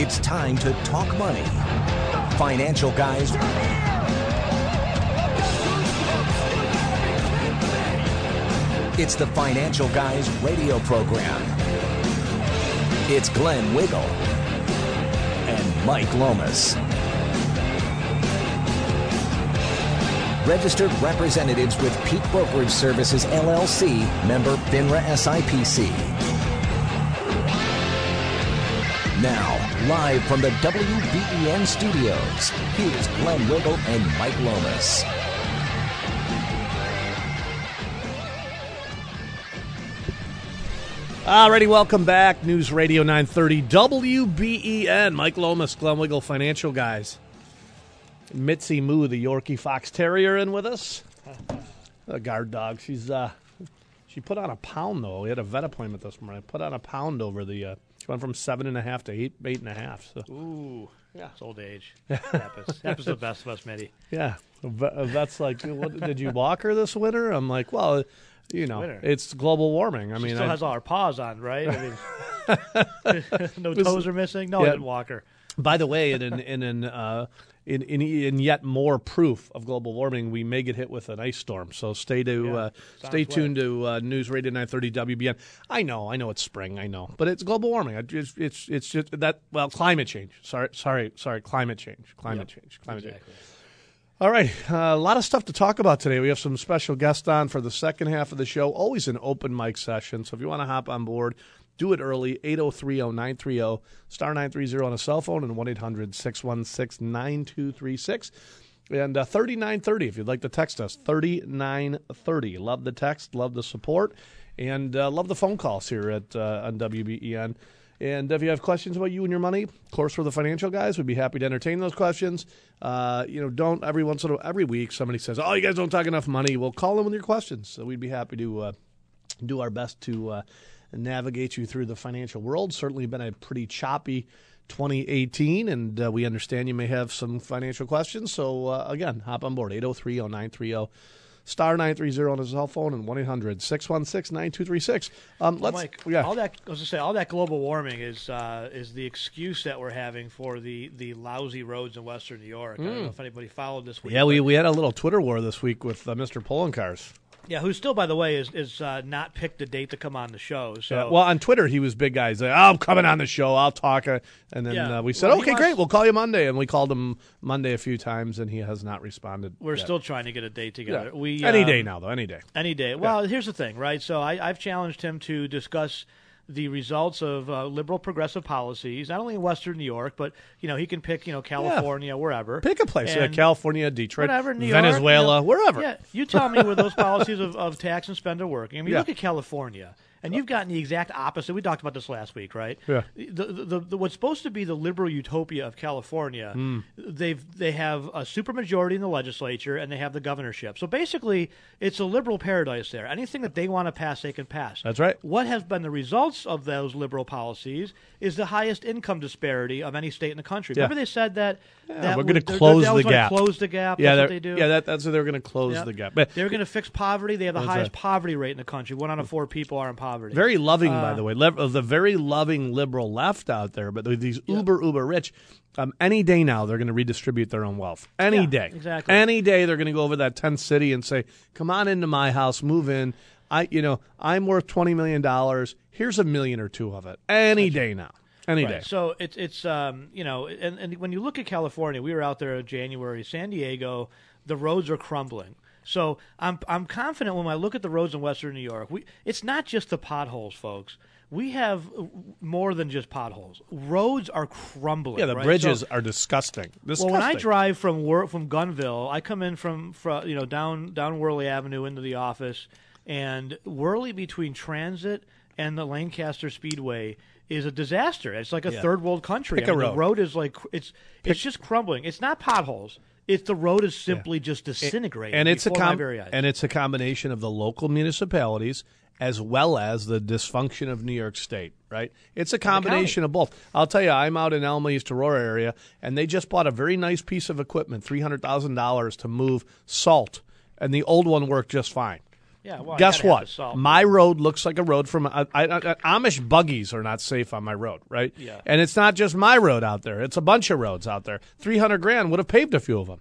It's time to talk money. Financial guys. It's the Financial Guys radio program. It's Glenn Wiggle and Mike Lomas. Registered representatives with Peak Brokerage Services LLC, member FINRA SIPC. Now, live from the WBEN studios, here's Glenn Wiggle and Mike Lomas. Alrighty, welcome back. News Radio 930 WBEN. Mike Lomas, Glenn Wiggle, Financial Guys. Mitzi Moo, the Yorkie Fox Terrier, in with us. A guard dog. She's uh, she put on a pound though. We had a vet appointment this morning. Put on a pound over the. Uh, went from seven and a half to eight, eight and a half. So Ooh, yeah, it's old age. happens. happens to the best of us, Mitty. yeah, a vet- a vet's like, what, did you walk her this winter? I'm like, well, you know, winter. it's global warming. I She mean, still I- has all her paws on, right? I mean, no toes are missing. No, Yeah. I didn't walk her. By the way, in in in, in, uh, in in in yet more proof of global warming, we may get hit with an ice storm. So stay to Yeah, uh, stay tuned to uh, News Radio 930 WBEN. I know, I know it's spring, I know, but it's global warming. I just, it's it's just that well, climate change. Sorry, sorry, sorry, climate change, climate change, climate change. All right, uh, a lot of stuff to talk about today. We have some special guests on for the second half of the show. Always an open mic session, so if you want to hop on board, do it early. 8030930 star 930 on a cell phone and 1-800-616-9236. And uh, 3930 if you'd like to text us. 3930. Love the text, love the support, and uh, love the phone calls here at uh, on WBEN. And if you have questions about you and your money, of course, we're the financial guys. We'd be happy to entertain those questions. Uh, you know, don't every once in a every week somebody says, "Oh, you guys don't talk enough money." We'll call them with your questions. So we'd be happy to uh, do our best to uh, navigate you through the financial world. Certainly been a pretty choppy 2018, and uh, we understand you may have some financial questions. So uh, again, hop on board 803-0930. Star 930 on his cell phone and 1 800 616 9236. Um, let's, Mike, yeah. all that I was to say, all that global warming is uh, is the excuse that we're having for the, the lousy roads in Western New York. I don't know if anybody followed this week. Hmm. yeah, we, we had a little Twitter war this week with uh, Mr. Poloncarz. Yeah, who still, by the way, is is uh, not picked a date to come on the show. So Yeah, well, on Twitter, he was big guy. He's like, oh, I'm coming on the show. I'll talk. Uh, and then Yeah. uh, we said, Well, okay, wants- great. We'll call you Monday. And we called him Monday a few times, and he has not responded. we're yet. still trying to get a date together. Yeah. We any um, day now, though. Any day. Any day. Well, here's the thing, right? So I, I've challenged him to discuss the results of uh, liberal progressive policies, not only in Western New York, but you know he can pick you know California, wherever. Pick a place. Yeah, California, Detroit, whatever, New York, Venezuela, you know, wherever. Yeah, you tell me where those policies of, of tax and spend are working. I mean, Yeah. look at California. And you've gotten the exact opposite. We talked about this last week, right? Yeah. The, the, the, what's supposed to be the liberal utopia of California, Hmm. they've they have a supermajority in the legislature and they have the governorship. So basically, it's a liberal paradise there. Anything that they want to pass, they can pass. That's right. What has been the results of those liberal policies is the highest income disparity of any state in the country. Yeah. Remember they said that, that we're going to close the gap. Close the gap. Yeah, That's what they're- do. Yeah, that, that's what they're going to close the gap. But They're going to fix poverty. They have the highest right. poverty rate in the country. One out of four people are in poverty. Very loving, by Uh, the way, of the very loving liberal left out there. But these uber uber rich, um, any day now they're going to redistribute their own wealth. Any Yeah, day, exactly. Any day they're going to go over that tent city and say, "Come on into my house, move in." I, you know, I'm worth twenty million dollars. Here's a million or two of it. Any day now. Any day. So it's it's um you know and, and when you look at California, we were out there in January, San Diego, the roads are crumbling. So I'm I'm confident when I look at the roads in Western New York, we it's not just the potholes, folks. we have uh, more than just potholes. Roads are crumbling. Yeah, the right? bridges So- are disgusting. well, when I drive from Wor- from Gunville, I come in from, fro- you know down down Wehrle Avenue into the office, and Wehrle between Transit and the Lancaster Speedway is a disaster. It's like a Yeah. third world country. Pick I mean, road. The road is like it's it's just crumbling. It's not potholes. It's the road is simply just disintegrating. and it's a com- and it's a combination of the local municipalities as well as the dysfunction of New York State, right? It's a combination of both. I'll tell you, I'm out in Elma East Aurora area, and they just bought a very nice piece of equipment, three hundred thousand dollars to move salt, and the old one worked just fine. Yeah, well, Guess what? My road looks like a road from I, I, I, Amish buggies are not safe on my road, right? Yeah. And it's not just my road out there; it's a bunch of roads out there. Three hundred grand would have paved a few of them.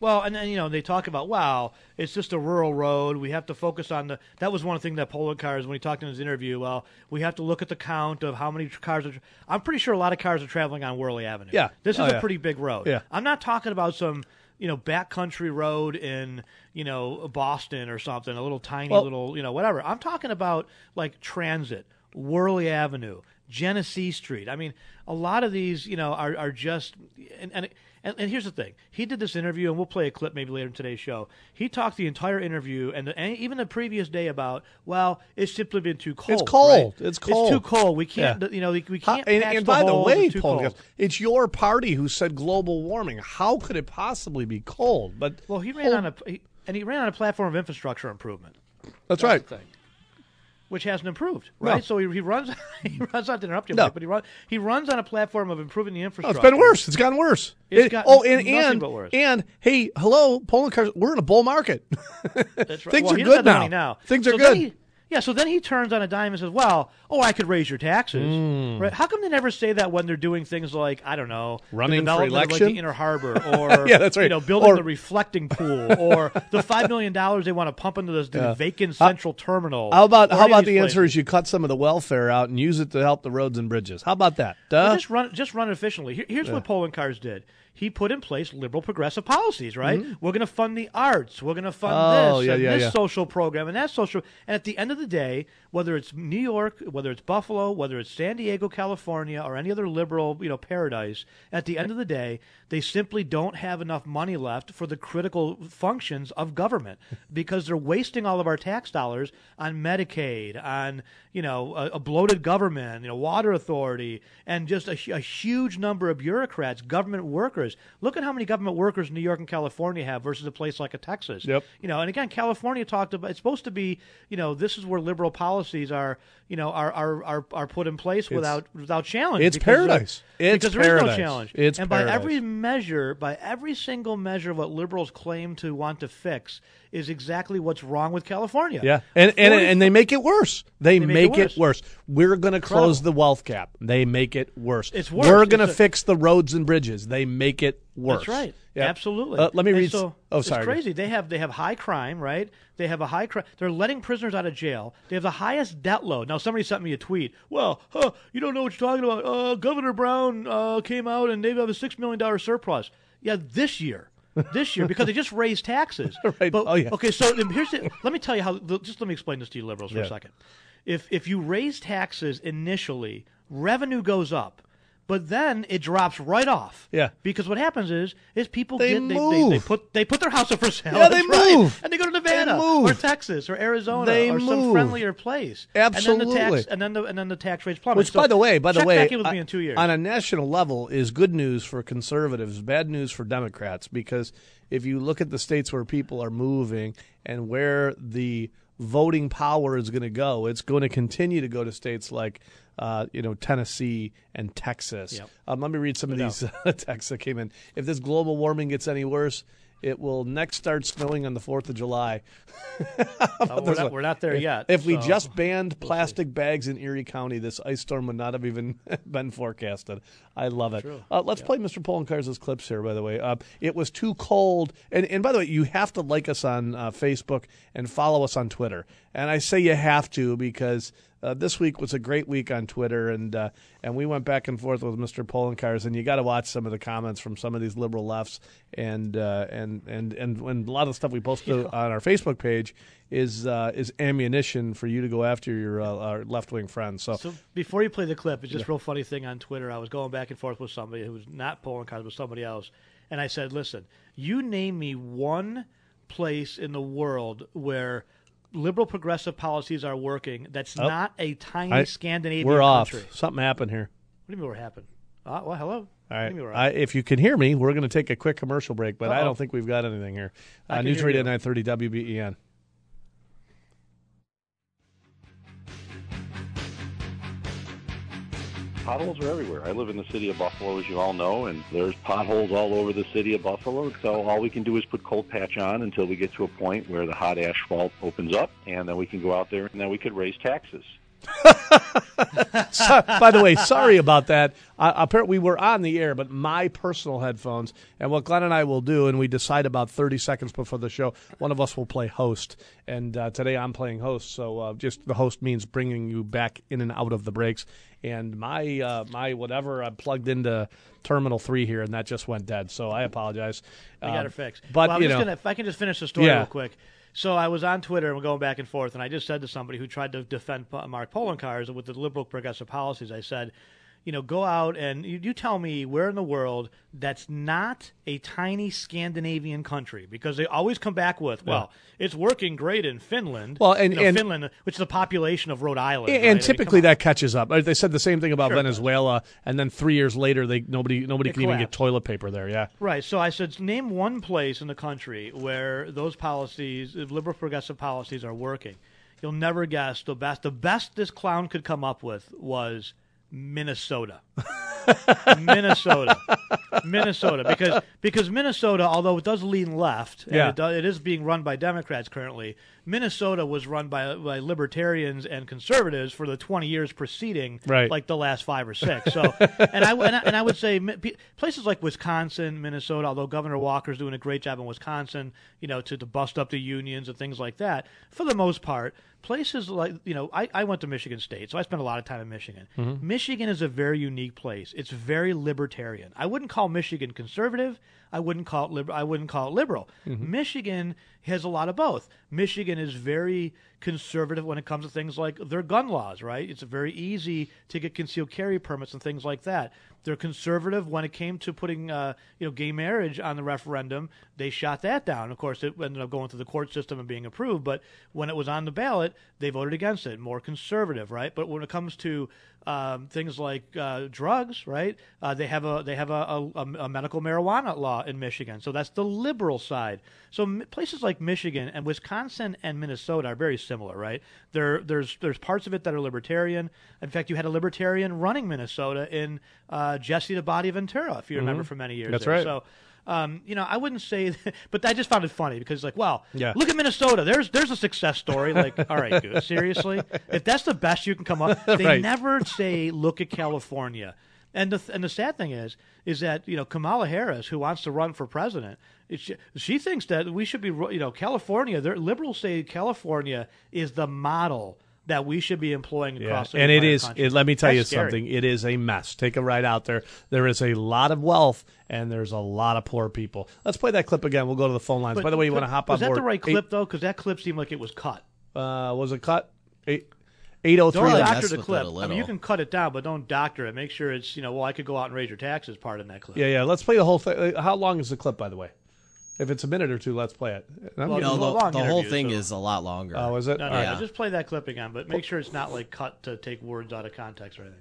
Well, and then you know they talk about wow, it's just a rural road. We have to focus on the. That was one thing that Poloncarz when he talked in his interview. Well, we have to look at the count of how many cars are. I'm pretty sure a lot of cars are traveling on Wehrle Avenue. Yeah. this is Oh, a yeah. pretty big road. Yeah. I'm not talking about some you know backcountry road in you know Boston or something, a little tiny Well- little you know whatever. I'm talking about like transit, Wehrle Avenue, Genesee Street. I mean, a lot of these, you know, are, are just and, and and and here's the thing. He did this interview, and we'll play a clip maybe later in today's show. He talked the entire interview and, the, and even the previous day about, well, it's simply been too cold. It's cold. right? It's cold. It's too cold. We can't, Yeah. you know, we we can't. and and the by the way, it's Paul, cold. it's your party who said global warming. How could it possibly be cold? But Well, he ran on a he, and he ran on a platform of infrastructure improvement. that's right. Which hasn't improved, right? No. So he, he runs. He runs not to interrupt you, No. Mike, but he runs. He runs on a platform of improving the No, infrastructure. it's been worse. It's gotten worse. It's It- gotten oh, and nothing and but worse. and hey, hello, Poloncarz. We're in a bull market. That's right. Things Well, are good now. now. Things So are good. he- yeah. So then he turns on a dime and says, "Well, oh, I could raise your taxes." Hmm. Right? How come they never say that when they're doing things like I don't know, the Running for development of, like the Inner Harbor, or Yeah, that's right. You know, building Or- the reflecting pool, or the five million dollars they want to pump into this the vacant central terminal. How about how about the answer is you cut some of the welfare out and use it to help the roads and bridges? How about that? Well, just run, just run efficiently. Here, here's what Poloncarz did. He put in place liberal progressive policies. Right, we're going to fund the arts. We're going to fund Mm-hmm. Oh, this yeah, and yeah, this yeah. social program and that social. And at the end of the day, whether it's New York, whether it's Buffalo, whether it's San Diego, California, or any other liberal you know paradise, at the end of the day, they simply don't have enough money left for the critical functions of government because they're wasting all of our tax dollars on Medicaid, on you know a, a bloated government, you know water authority, and just a, a huge number of bureaucrats, government workers. Look at how many government workers New York and California have versus a place like a Texas. Yep. You know, and again, California talked about it's supposed to be, you know, this is where liberal policies are, you know, are are are, are put in place without without challenge. it's paradise. It's because there is no challenge. It's and by paradise. every measure, by every single measure what liberals claim to want to fix is exactly what's wrong with California. Yeah, and and, and they make it worse. They, make make, it it, worse. We're going to close the wealth gap. They make it worse. It's worse. We're going to fix the roads and bridges. They make it worse. That's right. Yep. Absolutely. Uh, let me And read. So oh, it's crazy. They have they have high crime, right? They have a high crime. They're letting prisoners out of jail. They have the highest debt load. Now somebody sent me a tweet. Well, huh, you don't know what you're talking about. Uh, Governor Brown uh, came out and they have a six million dollar surplus. Yeah, this year. This year, because they just raised taxes. Right. But, Oh, yeah. Okay, so here's the, let me tell you how. Just let me explain this to you, liberals, for a second. If if you raise taxes initially, revenue goes up, but then it drops right off. Yeah. Because what happens is is people They get they, they, move. they put they put their house up for sale. Yeah, they right. move. and they go to Nevada move. or Texas or Arizona They or some friendlier place. And then the tax Absolutely. and then the and then the tax rates plummet. Which, So by the way, by the way, back in with I- me in two years. on a national level, is good news for conservatives, bad news for Democrats. Because if you look at the states where people are moving and where the voting power is going to go, it's going to continue to go to states like, uh, you know, Tennessee and Texas. Yep. Um, let me read some of No these texts that came in. If this global warming gets any worse. It will next start snowing on the 4th of July. Uh, we're, not, we're not there If- yet. If we just banned plastic bags in Erie County, this ice storm would not have even been forecasted. I love it. Uh, let's play Mr. Poloncarz's clips here, by the way. Uh, it was too cold. And, and by the way, you have to like us on uh, Facebook and follow us on Twitter. And I say you have to because uh, this week was a great week on Twitter, and uh, and we went back and forth with Mr. Poloncarz, and you got to watch some of the comments from some of these liberal lefts, and uh, and and and and a lot of the stuff we posted on our Facebook page is uh, is ammunition for you to go after your uh, our left wing friends. So, So before you play the clip, it's just a real funny thing on Twitter. I was going back and forth with somebody who was not Poloncarz, but somebody else, and I said, "Listen, you name me one place in the world where." Liberal progressive policies are working. That's not a tiny Oh. I- Scandinavian we're off. Something happened here. What do you mean what happened? Uh, well, hello. All right. you I, if you can hear me, we're going to take a quick commercial break, but I Uh-oh. don't think we've got anything here. I Uh, News Radio 930 WBEN. Potholes are everywhere. I live in the city of Buffalo, as you all know, and there's potholes all over the city of Buffalo. So all we can do is put cold patch on until we get to a point where the hot asphalt opens up, and then we can go out there and then we could raise taxes. So- by the way, sorry about that. Uh, apparently, we were on the air, but my personal headphones. And what Glenn and I will do, and we decide about 30 seconds before the show, one of us will play host. And uh, today I'm playing host. So uh, just the host means bringing you back in and out of the breaks. And my uh, my whatever I plugged into Terminal 3 here, and that just went dead. So I apologize. We got Um, it fixed. But, well, you know, gonna, if I can just finish the story Yeah. real quick. So I was on Twitter and we're going back and forth, and I just said to somebody who tried to defend Mark Poloncarz with the liberal progressive policies, I said, you know, go out and you, you tell me where in the world that's not a tiny Scandinavian country because they always come back with, well, it's working great in Finland. Well, and- You know, and- Finland, which is the population of Rhode Island, right? And typically come on. that catches up. They said the same thing about Sure. Venezuela, and then three years later, they nobody nobody It can even get toilet paper there. Yeah, Right. So I said, name one place in the country where those policies, liberal progressive policies, are working. You'll never guess the best. The best this clown could come up with was Minnesota. Minnesota, Minnesota, because because Minnesota, although it does lean left, and Yeah. it, does, it is being run by Democrats currently. Minnesota was run by by libertarians and conservatives for the twenty years preceding, Right. like the last five or six. So, and I and I, and I would say places like Wisconsin, Minnesota, although Governor Walker's doing a great job in Wisconsin, you know, to, to bust up the unions and things like that. For the most part, places like you know, I, I went to Michigan State, so I spent a lot of time in Michigan. Mm-hmm. Michigan is a very unique place. It's very libertarian. I wouldn't call Michigan conservative. I wouldn't call it lib- I wouldn't call it liberal. Mm-hmm. Michigan has a lot of both. Michigan is very conservative when it comes to things like their gun laws, right? It's very easy to get concealed carry permits and things like that. They're conservative when it came to putting, uh, you know, gay marriage on the referendum. They shot that down. Of course, it ended up going through the court system and being approved. But when it was on the ballot, they voted against it. More conservative, right? But when it comes to um, things like uh, drugs, right? Uh, they have a they have a, a, a medical marijuana law in Michigan, so that's the liberal side. So places like Michigan and Wisconsin and Minnesota are very similar, right? There there's there's parts of it that are libertarian. In fact, you had a libertarian running Minnesota in uh, Jesse the Body Ventura, if you remember from many years. Mm-hmm. That's there. right. So. Um, you know, I wouldn't say, that, but I just found it funny because, like, wow, Yeah. look at Minnesota. There's there's a success story. Like, all right, dude, seriously, if that's the best you can come up, they Right. never say, look at California. And the and the sad thing is, is that you know Kamala Harris, who wants to run for president, it, she, she thinks that we should be, you know, California. Their liberals say California is the model that we should be employing yeah. across. the country. And it entire is. country. It, let me tell That's you scary. something. It is a mess. Take a ride out there. There is a lot of wealth, and there's a lot of poor people. Let's play that clip again. We'll go to the phone lines. But- By the way, you but want to hop on Was that board? the right Eight- clip though? Because that clip seemed like it was cut. uh, was it cut? Eight. 803 Don't doctor the clip. i mean, you can cut it down, but don't doctor it. Make sure it's you know. Well, I could go out and raise your taxes part in that clip. Yeah, yeah. Let's play the whole thing. How long is the clip, by the way? If it's a minute or two, let's play it. I'm Well, getting- No, the, long the whole interview, thing so- is a lot longer. oh, is it? No, no, right. no, just play that clip again, but make sure it's not like cut to take words out of context or anything.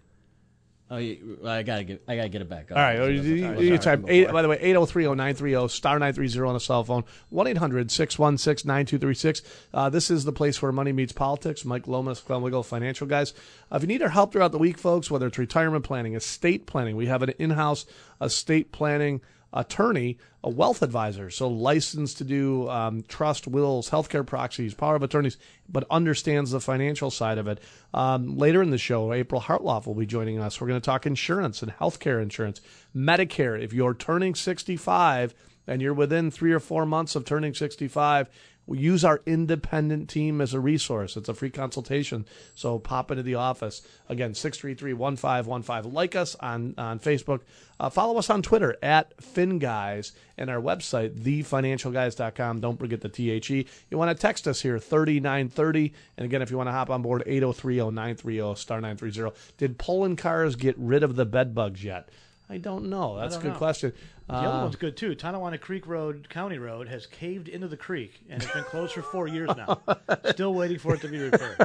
Oh, you, I gotta get, I gotta get it back. Up. All right. You, you, you type eight, by the way, 8030930, star 930 on a cell phone, 1 800 616 9236. Uh, This is the place where money meets politics. Mike Lomas, Glenn Wiggle, financial guys. Uh, if you need our help throughout the week, folks, whether it's retirement planning, estate planning, we have an in house estate planning attorney, a wealth advisor, so licensed to do um, trust, wills, healthcare proxies, power of attorneys, but understands the financial side of it. Um, later in the show, April Hartloff will be joining us. We're going to talk insurance and healthcare insurance, Medicare. If you're turning 65 and you're within three or four months of turning 65, We use our independent team as a resource. It's a free consultation. So pop into the office. Again, 633-1515. Like us on, on Facebook. Uh, follow us on Twitter at FinGuys and our website, thefinancialguys.com. Don't forget the THE. You want to text us here, 3930. And again, if you want to hop on board, 803-0930, star 930. Did Poloncarz get rid of the bed bugs yet? I don't know. That's a don't good know. question. The other Uh, one's good too. Tonawanda Creek Road, County Road, has caved into the creek and it's been closed for four years now. Still waiting for it to be repaired.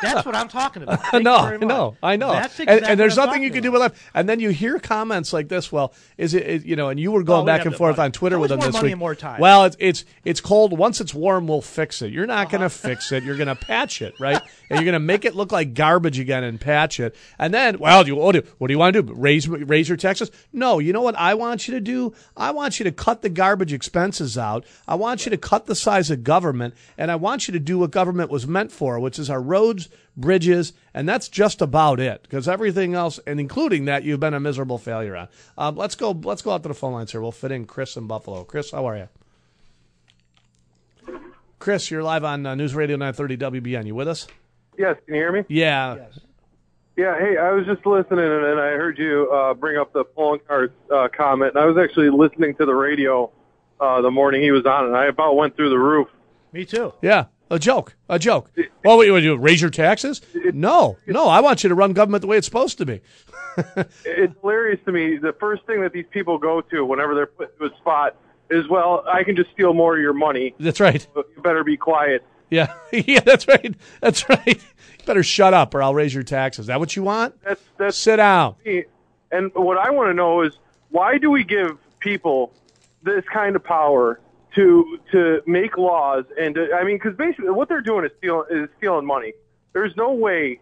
That's what I'm talking about. Thank no, I know, I know. That's and, exactly and there's what I'm nothing you can do about. with that. And then you hear comments like this. Well, is it, it- you know? And you were going we back and forth money. on Twitter with them this week. and more time. Well, it's it's it's cold. Once it's warm, we'll fix it. You're not going Uh-huh. to fix it. You're going to patch it, right? and you're going to make it look like garbage again and patch it. And then, well, you, what, do, what do you want to do? Raise raise your taxes? No. You know what I want you to do? I want you to cut the garbage expenses out. I want you to cut the size of government, and I want you to do what government was meant for, which is our roads, bridges, and that's just about it. Because everything else, and including that, you've been a miserable failure on. Um, let's go. Let's go out to the phone lines here. We'll fit in Chris in Buffalo. Chris, how are you? Chris, you're live on uh, News Radio 930 WBEN. You with us? Yes, can you hear me? Yeah. Yeah, hey, I was just listening and, and I heard you uh, bring up the Poloncarz uh, comment. And I was actually listening to the radio uh, the morning he was on, and I about went through the roof. Me too. Yeah. A joke. A joke. Well, what do you do? Raise your taxes? No. No. I want you to run government the way it's supposed to be. It's hilarious to me. The first thing that these people go to whenever they're put to a spot is, well, I can just steal more of your money. That's right. but You better be quiet. Yeah. yeah. That's right. That's right. You better shut up, or I'll raise your taxes. Is that what you want? That's that's Sit down. And what I want to know is why do we give people this kind of power to to make laws and to, I mean because basically what they're doing is stealing is stealing money. There's no way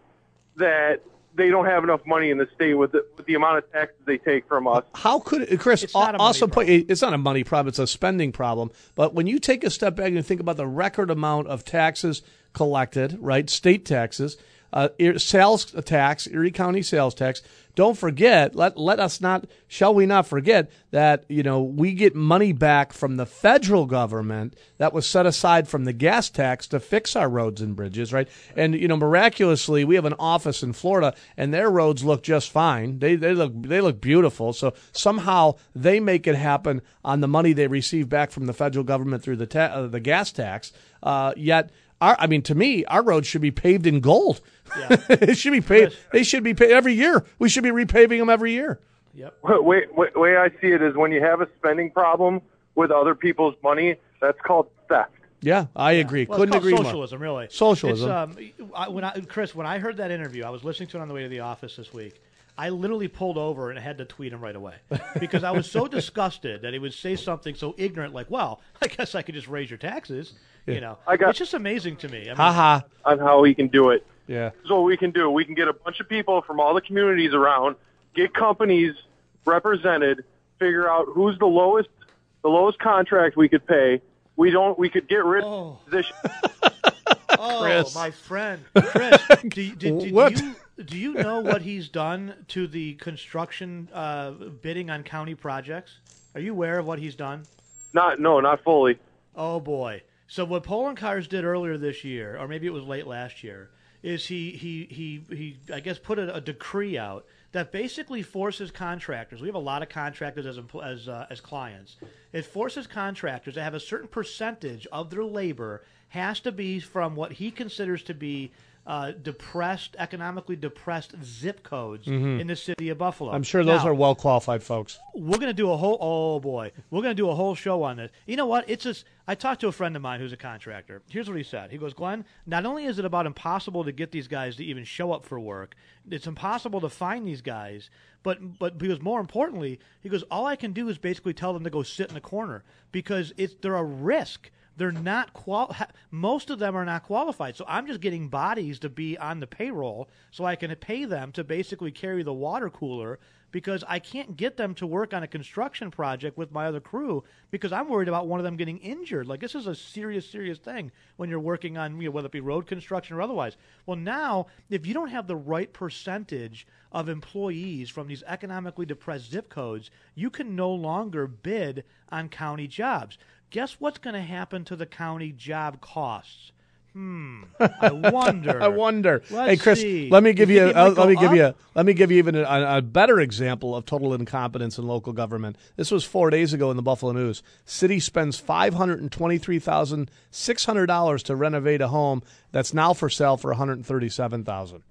that they don't have enough money in the state with the, with the amount of taxes they take from us. How could Chris It's not a money also put? It's not a money problem; it's a spending problem. But when you take a step back and think about the record amount of taxes collected, right? State taxes, uh, sales tax, Erie County sales tax. Don't forget. Let let us not. Shall we not forget that you know we get money back from the federal government that was set aside from the gas tax to fix our roads and bridges, right? And you know miraculously we have an office in Florida and their roads look just fine. They they look they look beautiful. So somehow they make it happen on the money they receive back from the federal government through the ta- uh, the gas tax. Uh, yet. Our, I mean, to me, our roads should be paved in gold. it should be paved. They should be paved every year. We should be repaving them every year. Way, way, way I see it is when you have a spending problem with other people's money, that's called theft. Yeah, I agree. Well, Couldn't it's called agree more. socialism, really. Socialism. It's, um, I, when I, Chris, when I heard that interview, I was listening to it on the way to the office this week. I literally pulled over and had to tweet him right away because I was so disgusted that he would say something so ignorant, like, "Well, I guess I could just raise your taxes." You know, I got- it's just amazing to me. I mean, Ha ha. on how we can do it. Yeah. This is what we can do. We can get a bunch of people from all the communities around, get companies represented, figure out who's the lowest, the lowest contract we could pay. We don't. We could get rid Oh. of position. Oh, Chris. my friend, Chris, do, you- do, do, What? do you do you know what he's done to the construction uh, bidding on county projects? Are you aware of what he's done? Not no, not fully. Oh boy! So what Poloncarz did earlier this year, or maybe it was late last year, is he he he he I guess put a, a decree out that basically forces contractors. We have a lot of contractors as as uh, as clients. It forces contractors to have a certain percentage of their labor has to be from what he considers to be. Uh, depressed, economically depressed zip codes in the city of Buffalo. Mm-hmm. I'm sure those Now, are well qualified folks. we're going to do a whole oh boy we're going to do a whole show on this you know what it's just i talked to a friend of mine who's a contractor here's what he said he goes glenn not only is it about impossible to get these guys to even show up for work it's impossible to find these guys but but because more importantly he goes all i can do is basically tell them to go sit in the corner because it's they're a risk they're not qual. Most of them are not qualified. So I'm just getting bodies to be on the payroll, so I can pay them to basically carry the water cooler because I can't get them to work on a construction project with my other crew because I'm worried about one of them getting injured. Like this is a serious, serious thing when you're working on you know, whether it be road construction or otherwise. Well, now if you don't have the right percentage of employees from these economically depressed zip codes, you can no longer bid on county jobs. Guess what's going to happen to the county job costs? Hmm. I wonder. I wonder. Let's hey, Chris, see. let me give you. think uh, let me go give you. Let me give you even a, a better example of total incompetence in local government. This was four days ago in the Buffalo News. City spends five hundred and twenty-three thousand six hundred dollars to renovate a home that's now for sale for one hundred thirty-seven thousand.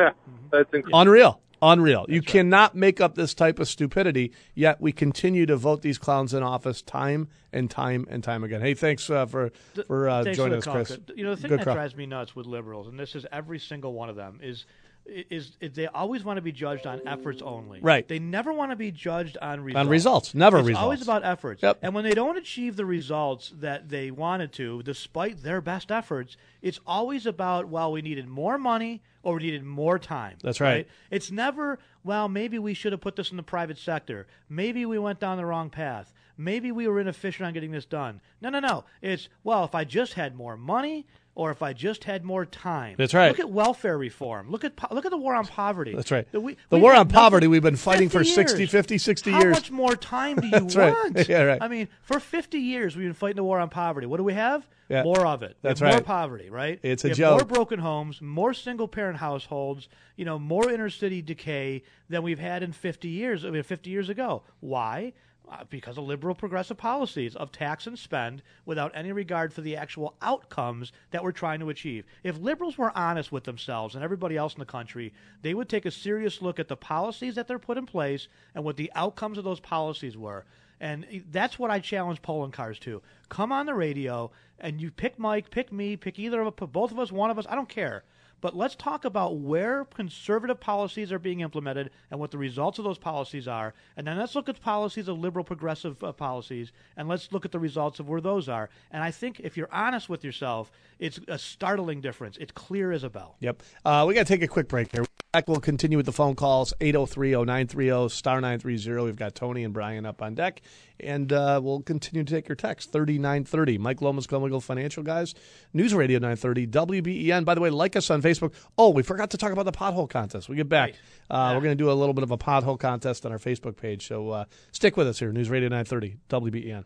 Yeah, that's incredible. Unreal. Unreal. you cannot make up this type of stupidity, yet we continue to vote these clowns in office time and time and time again. Hey, thanks uh, for for uh, Thanks joining for us, the Chris. You know, the thing Good that call. drives me nuts with liberals, and this is every single one of them, is is, is they always want to be judged on efforts only. Right. They never want to be judged on results. On results. Never it's results. always about efforts. Yep. And when they don't achieve the results that they wanted to, despite their best efforts, it's always about well, we needed more money or we needed more time. That's right. It's never, well, maybe we should have put this in the private sector. Maybe we went down the wrong path. Maybe we were inefficient on getting this done. No, no, no. It's, well, if I just had more money or if I just had more time. That's right. Look at welfare reform. Look at po- look at the war on poverty. That's right. The, we- The war on poverty we've been fighting for 50 60, years. 50, 60 How years. much more time do you That's right. want? Yeah, right. I mean, for 50 years we've been fighting the war on poverty. What do we have? Yeah. More of it. That's have More poverty, right? It's a joke. More broken homes, more single parent households, you know, more inner city decay than we've had in 50 years, I mean 50 years ago. Why? Uh, because of liberal progressive policies of tax and spend without any regard for the actual outcomes that we're trying to achieve. If liberals were honest with themselves and everybody else in the country, they would take a serious look at the policies that they're put in place and what the outcomes of those policies were. And that's what I challenge Poloncarz to. Come on the radio and you pick Mike, pick me, pick either of us, both of us, one of us, I don't care. But let's talk about where conservative policies are being implemented and what the results of those policies are. And then let's look at policies of liberal progressive uh, policies and let's look at the results of where those are. And I think if you're honest with yourself, it's a startling difference. It's clear as a bell. Yep. Uh, we got to take a quick break here. Back, we'll continue with the phone calls 803 0930 star 930. We've got Tony and Brian up on deck. And uh, we'll continue to take your text 3930. Mike Lomas, Glenn Financial Guys, News Radio 930, WBEN. By the way, like us on Facebook. Oh, we forgot to talk about the pothole contest. We get back. Uh, We're going to do a little bit of a pothole contest on our Facebook page. So uh, stick with us here. News Radio 930, WBEN.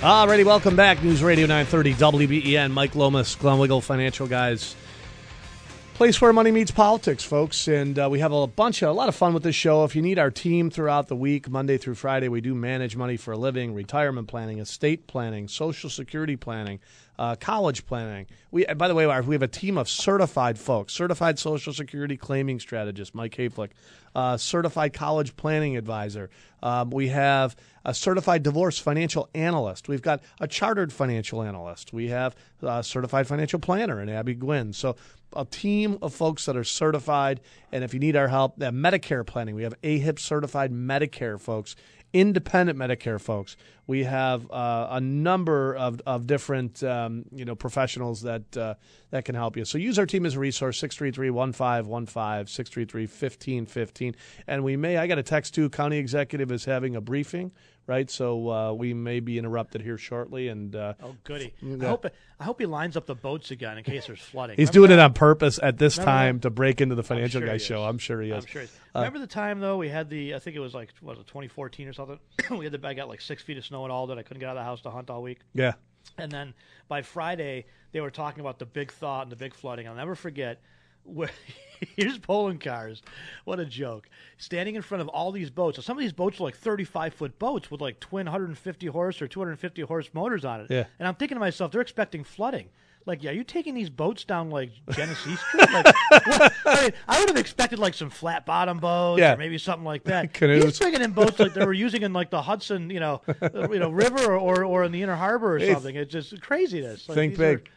Alrighty, welcome back. News Radio 930 WBEN. Mike Lomas, Glenn Wiggle Financial Guys. Place where money meets politics, folks. And uh, we have a bunch of, a lot of fun with this show. If you need our team throughout the week, Monday through Friday, we do manage money for a living, retirement planning, estate planning, social security planning, uh, college planning. We, by the way, we have a team of certified folks, certified social security claiming strategist, Mike Hayflick, uh, certified college planning advisor. Um, we have a certified divorce financial analyst. We've got a chartered financial analyst. We have a certified financial planner in Abby Gwynn. So a team of folks that are certified. And if you need our help, that Medicare planning, we have AHIP certified Medicare folks, independent Medicare folks. We have uh, a number of, of different um, you know professionals that uh, that can help you. So use our team as a resource 633-1515, 633-1515. And we may I got a text too county executive is having a briefing, right? So uh, we may be interrupted here shortly and uh, Oh, goody! I hope I hope he lines up the boats again in case there's flooding. He's Remember doing it on purpose at this Remember time that? to break into the financial sure guy show. I'm sure he is. I'm sure. he is. Uh, Remember the time though we had the I think it was like was it 2014 or something. we had the I got like six feet of snow and all that. I couldn't get out of the house to hunt all week. yeah. And then by Friday, they were talking about the big thaw and the big flooding. I'll never forget. Here's Poloncarz. What a joke! Standing in front of all these boats. So some of these boats are like 35 foot boats with like twin 150 horse or 250 horse motors on it. Yeah. And I'm thinking to myself, they're expecting flooding. Like, yeah, are you taking these boats down like Genesee Street? Like, what? I mean, I would have expected like some flat bottom boats Yeah. or maybe something like that. Canoes. He's bringing in boats like they were using in like the Hudson, you know, you know, River or, or, in the Inner Harbor or something. It's just craziness. Like, think these are- big.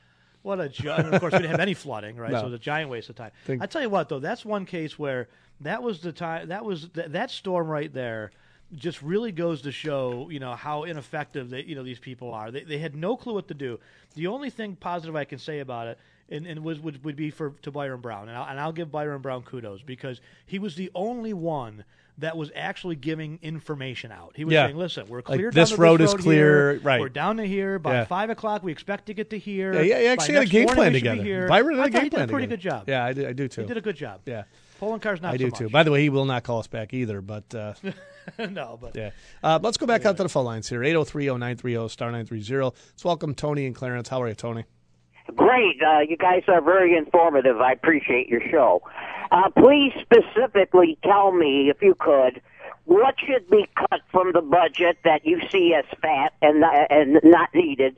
What a and of course we didn't have any flooding, right? No. So it was a giant waste of time. Think- I tell you what, though, that's one case where that was the time. That was th- that storm right there. just really goes to show, you know, how ineffective they, you know, these people are. They, they had no clue what to do. The only thing positive I can say about it, and, and was would, would be for to Byron Brown, and I'll, and I'll give Byron Brown kudos because he was the only one that was actually giving information out. He was Yeah. saying, "Listen, we're Like, clear. this down to road this is clear, here. right. We're down to here by Yeah. five o'clock. We expect to get to here. Yeah, he actually had a game plan we should be together. here." Byron had I a thought game he did plan a pretty together. good job. Yeah, I do, I do too. He did a good job. Yeah. Poloncarz not I so do much. too. By the way, he will not call us back either, but uh, no, but yeah. Uh, let's go back out to the phone lines here 803 0930 star 930. Let's welcome Tony and Clarence. How are you, Tony? Great. Uh, you guys are very informative. I appreciate your show. Uh, please specifically tell me, if you could, what should be cut from the budget that you see as fat and, and not needed?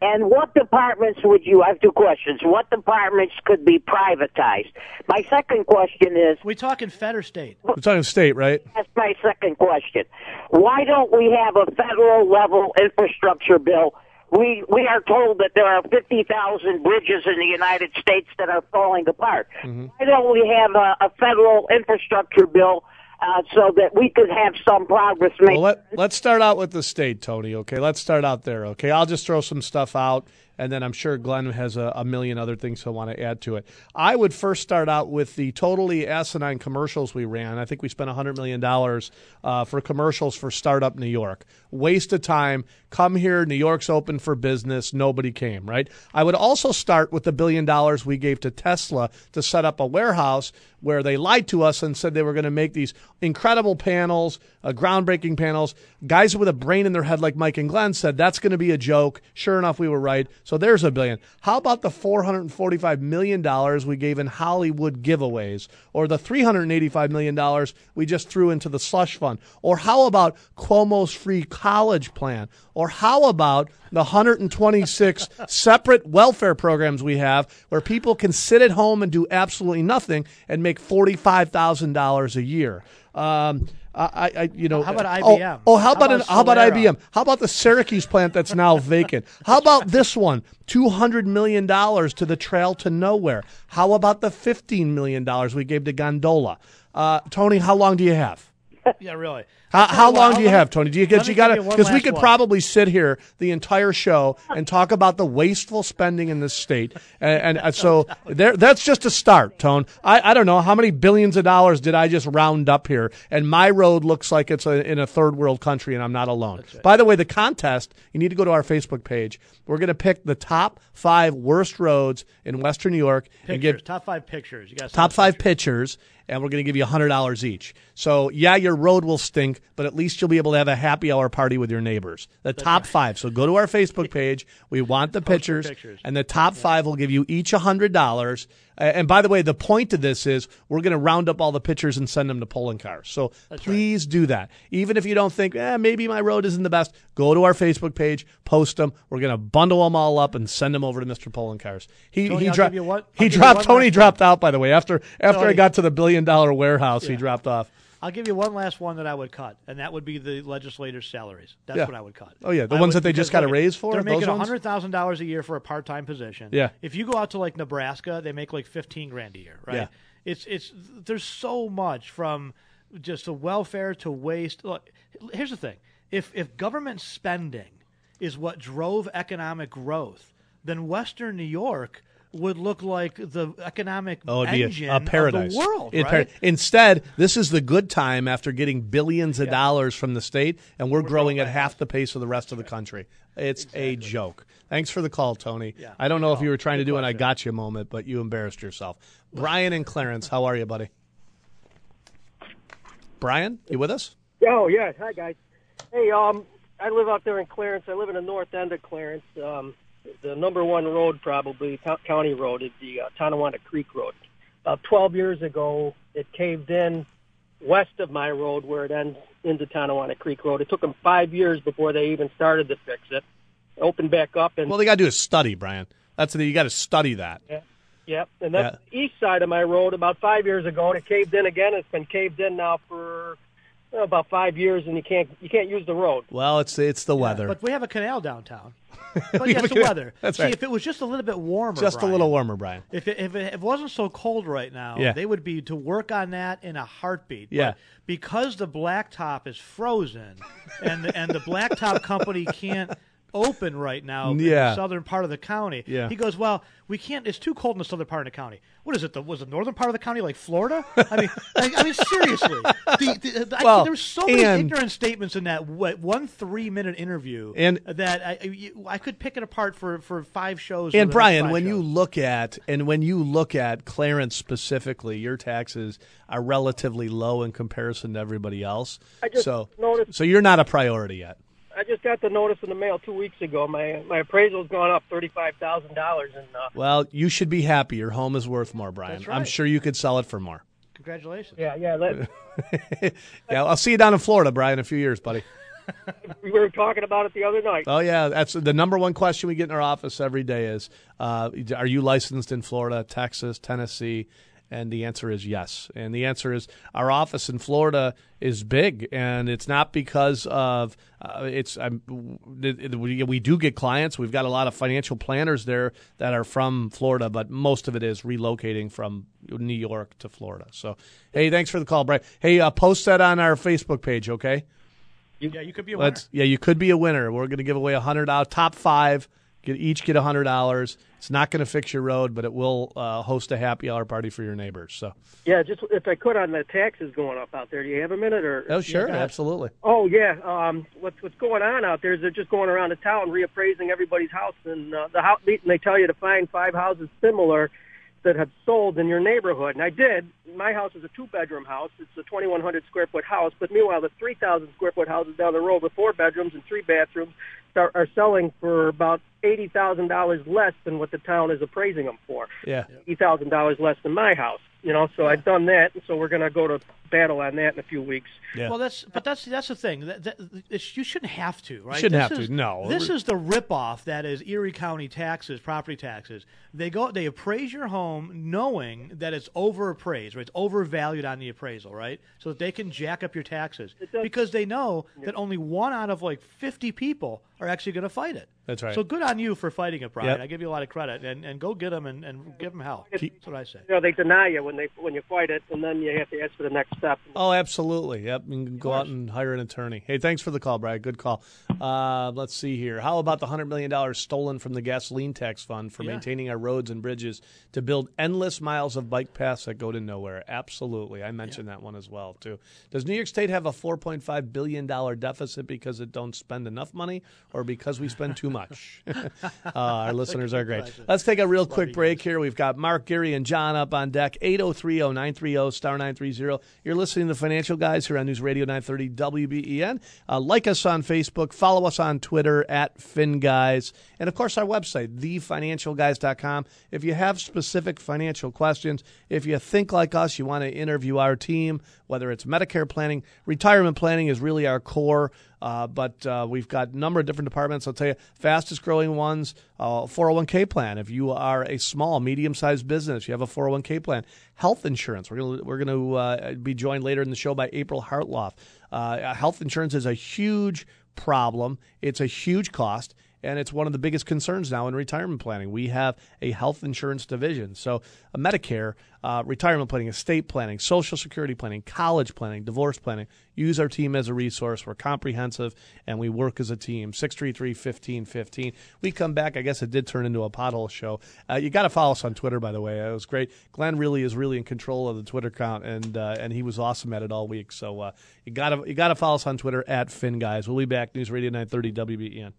And what departments would you, I have two questions. What departments could be privatized? My second question is, we talking fed or state? We're talking state, right? that's my second question. Why don't we have a federal level infrastructure bill? We we are told that there are 50,000 bridges in the United States that are falling apart. Why don't we have a, a federal infrastructure bill uh, so that we could have some progress made? Well, let, let's start out with the state, Tony, okay? Let's start out there, okay? I'll just throw some stuff out, and then I'm sure Glenn has a, a million other things he'll want to add to it. I would first start out with the totally asinine commercials we ran. I think we spent $100 million uh, for commercials for Startup New York. Waste of time. Come here, New York's open for business. Nobody came, right? I would also start with the billion dollars we gave to Tesla to set up a warehouse where they lied to us and said they were going to make these incredible panels, uh, groundbreaking panels. Guys with a brain in their head, like Mike and Glenn, said that's going to be a joke. Sure enough, we were right. So there's a billion. How about the $445 million we gave in Hollywood giveaways, or the $385 million we just threw into the slush fund? Or how about Cuomo's free college plan? Or how about the 126 separate welfare programs we have where people can sit at home and do absolutely nothing and make $45,000 a year? Um, I, I, you know, How about oh, IBM? Oh, how about How an, how about IBM? How about the Syracuse plant that's now vacant? How about this one? Two hundred million dollars to the Trail to Nowhere. How about the fifteen million dollars we gave to Gondola? Uh, Tony, how long do you have? Yeah, really. How, how long I'll do you have, Tony? Do you get you got to give you one because we could one. probably sit here the entire show and talk about the wasteful spending in this state, and, and so there that's just a start, Tone. I, I don't know how many billions of dollars did I just round up here, and my road looks like it's a, in a third world country, and I'm not alone. By the way, the contest you need to go to our Facebook page. We're going to pick the top five worst roads in Western New York and give top five pictures. You got top five pitchers, and we're going to give you hundred dollars each. So yeah, your road will stink, but at least you'll be able to have a happy hour party with your neighbors. The top five. So go to our Facebook page. We want the pitchers, pictures. and the top five will give you each hundred dollars. Uh, and by the way, the point of this is we're going to round up all the pitchers and send them to Poloncarz. So please do that. Even if you don't think, eh, maybe my road isn't the best, go to our Facebook page, post them. We're going to bundle them all up and send them over to Mr. Poloncarz. He Tony, he, dro- give you one- I'll he give you dropped. Tony dropped out. By the way, after after I got to the billion dollar warehouse, he dropped off. I'll give you one last one that I would cut, and that would be the legislators' salaries. That's Yeah. what I would cut. Oh, yeah, the I ones would- that they just got a raise for, They're making hundred thousand dollars a year for a part-time position. Yeah. If you go out to like Nebraska, they make like fifteen grand a year, right? Yeah. It's it's there's so much from just the welfare to waste. Look, here's the thing: if if government spending is what drove economic growth, then Western New York would look like the economic Oh, it'd be engine a, a paradise. of the world, It'd right? par- Instead, this is the good time after getting billions of dollars from the state, and we're, growing at half the pace of the rest of the country. It's a joke. Thanks for the call, Tony. I don't know if you were trying to do an I got you moment, but you embarrassed yourself. Brian and Clarence, how are you, buddy? Brian, you with us? Oh yes, hi guys. Hey, um, I live out there in Clarence. I live in the north end of Clarence. Um, the number one road, probably co- county road, is the uh, Tonawanda Creek Road. About 12 years ago, it caved in west of my road where it ends into Tonawanda Creek Road. It took them five years before they even started to fix it. Opened back up and Well, they got to do a study, Brian. That's the, you got to study that. Yeah. Yep, and that's the east side of my road. About five years ago, and it caved in again. It's been caved in now for about five years, and you can't you can't use the road. Well, it's it's the weather. But we have a canal downtown. But We oh, yeah, it's the can- weather. that's See, right. if it was just a little bit warmer, Just a little warmer, Brian. If it, if it if it wasn't so cold right now, Yeah. they would be to work on that in a heartbeat. Yeah. But because the blacktop is frozen, and the, and the blacktop company can't open right now in Yeah. the southern part of the county. Yeah. He goes, well, we can't. It's too cold in the southern part of the county. What is it? The was the northern part of the county like Florida? I mean, I, I mean seriously. The, the, I, Well, there were so many and- ignorant statements in that what, one three minute interview, And- that I, I could pick it apart for, for five shows. And or the next Brian, when shows. you look at and when you look at Clarence specifically, your taxes are relatively low in comparison to everybody else. I just so, noticed- so you're not a priority yet. I just got the notice in the mail two weeks ago. My my appraisal's gone up thirty five thousand dollars, and uh, Well, you should be happy. Your home is worth more, Brian. That's I'm sure you could sell it for more. Congratulations. yeah, yeah. Let, Yeah, I'll see you down in Florida, Brian, in a few years, buddy. we were talking about it the other night. Oh yeah, that's the number one question we get in our office every day is, uh, are you licensed in Florida, Texas, Tennessee? And the answer is yes. And the answer is our office in Florida is big, and it's not because of uh, it's. Um, we, we do get clients. We've got a lot of financial planners there that are from Florida, but most of it is relocating from New York to Florida. So, hey, thanks for the call, Brian. Hey, uh, post that on our Facebook page, okay? yeah, you could be a winner. Let's, yeah, you could be a winner. We're going to give away a hundred dollars. Top five get each get a hundred dollars. It's not going to fix your road, but it will uh, host a happy hour party for your neighbors. So, Yeah, just if I could on the taxes going up out there. Do you have a minute or? oh sure, absolutely. Oh yeah. Um, what's what's going on out there is they're just going around the town reappraising everybody's house, and uh, the house and they tell you to find five houses similar that have sold in your neighborhood. And I did. My house is a two-bedroom house. It's a 2,100 square foot house. But meanwhile, the 3,000 square foot houses down the road with four bedrooms and three bathrooms are, are selling for about eighty thousand dollars less than what the town is appraising them for. Yeah, Eighty thousand dollars less than my house. You know, so I've done that, and so we're going to go to battle on that in a few weeks. yeah. Well, that's but that's that's the thing. That, that, it's, you shouldn't have to, right? shouldn't This have to, no. This is the ripoff that is Erie County taxes, property taxes. They go, they appraise your home knowing that it's overappraised, right? It's overvalued on the appraisal, right? So that they can jack up your taxes does- because they know that only one out of like fifty people are actually going to fight it. That's right. So good on you for fighting it, Brian. Yep. I give you a lot of credit, and, and go get them and, and give them hell. That's what I say. You know, they deny you when they when you fight it, and then you have to ask for the next step. Oh, absolutely. Yep. You can go out and hire an attorney. Hey, thanks for the call, Brad. Good call. Uh, let's see here. How about the $100 million stolen from the gasoline tax fund for Yeah. maintaining our roads and bridges to build endless miles of bike paths that go to nowhere? Absolutely. I mentioned that one as well, too. Does New York State have a $4.5 billion deficit because it don't spend enough money or because we spend too much? uh, our listeners are great. Let's take a real quick break here. We've got Mark, Gary, and John up on deck. 8030 930 star 930. You're listening to the Financial Guys here on News Radio 930 WBEN. Uh, like us on Facebook. Follow us on Twitter at FinGuys. And of course, our website, thefinancialguys.com. If you have specific financial questions, if you think like us, you want to interview our team, whether it's Medicare planning, retirement planning is really our core. Uh, but uh, we've got a number of different departments. I'll tell you, fastest growing ones, uh, 401k plan. If you are a small, medium sized business, you have a 401k plan. Health insurance. We're going we're to uh, be joined later in the show by April Hartloff. Uh, health insurance is a huge problem. It's a huge cost and it's one of the biggest concerns now in retirement planning. We have a health insurance division. So, uh, Medicare, uh, retirement planning, estate planning, social security planning, college planning, divorce planning. Use our team as a resource. We're comprehensive and we work as a team. 633 1515. We come back. I guess it did turn into a pothole show. Uh, you got to follow us on Twitter, by the way. It was great. Glenn really is really in control of the Twitter account, and uh, and he was awesome at it all week. So, uh, you got to you got to follow us on Twitter at FinGuys. We'll be back. News Radio 930 WBEN.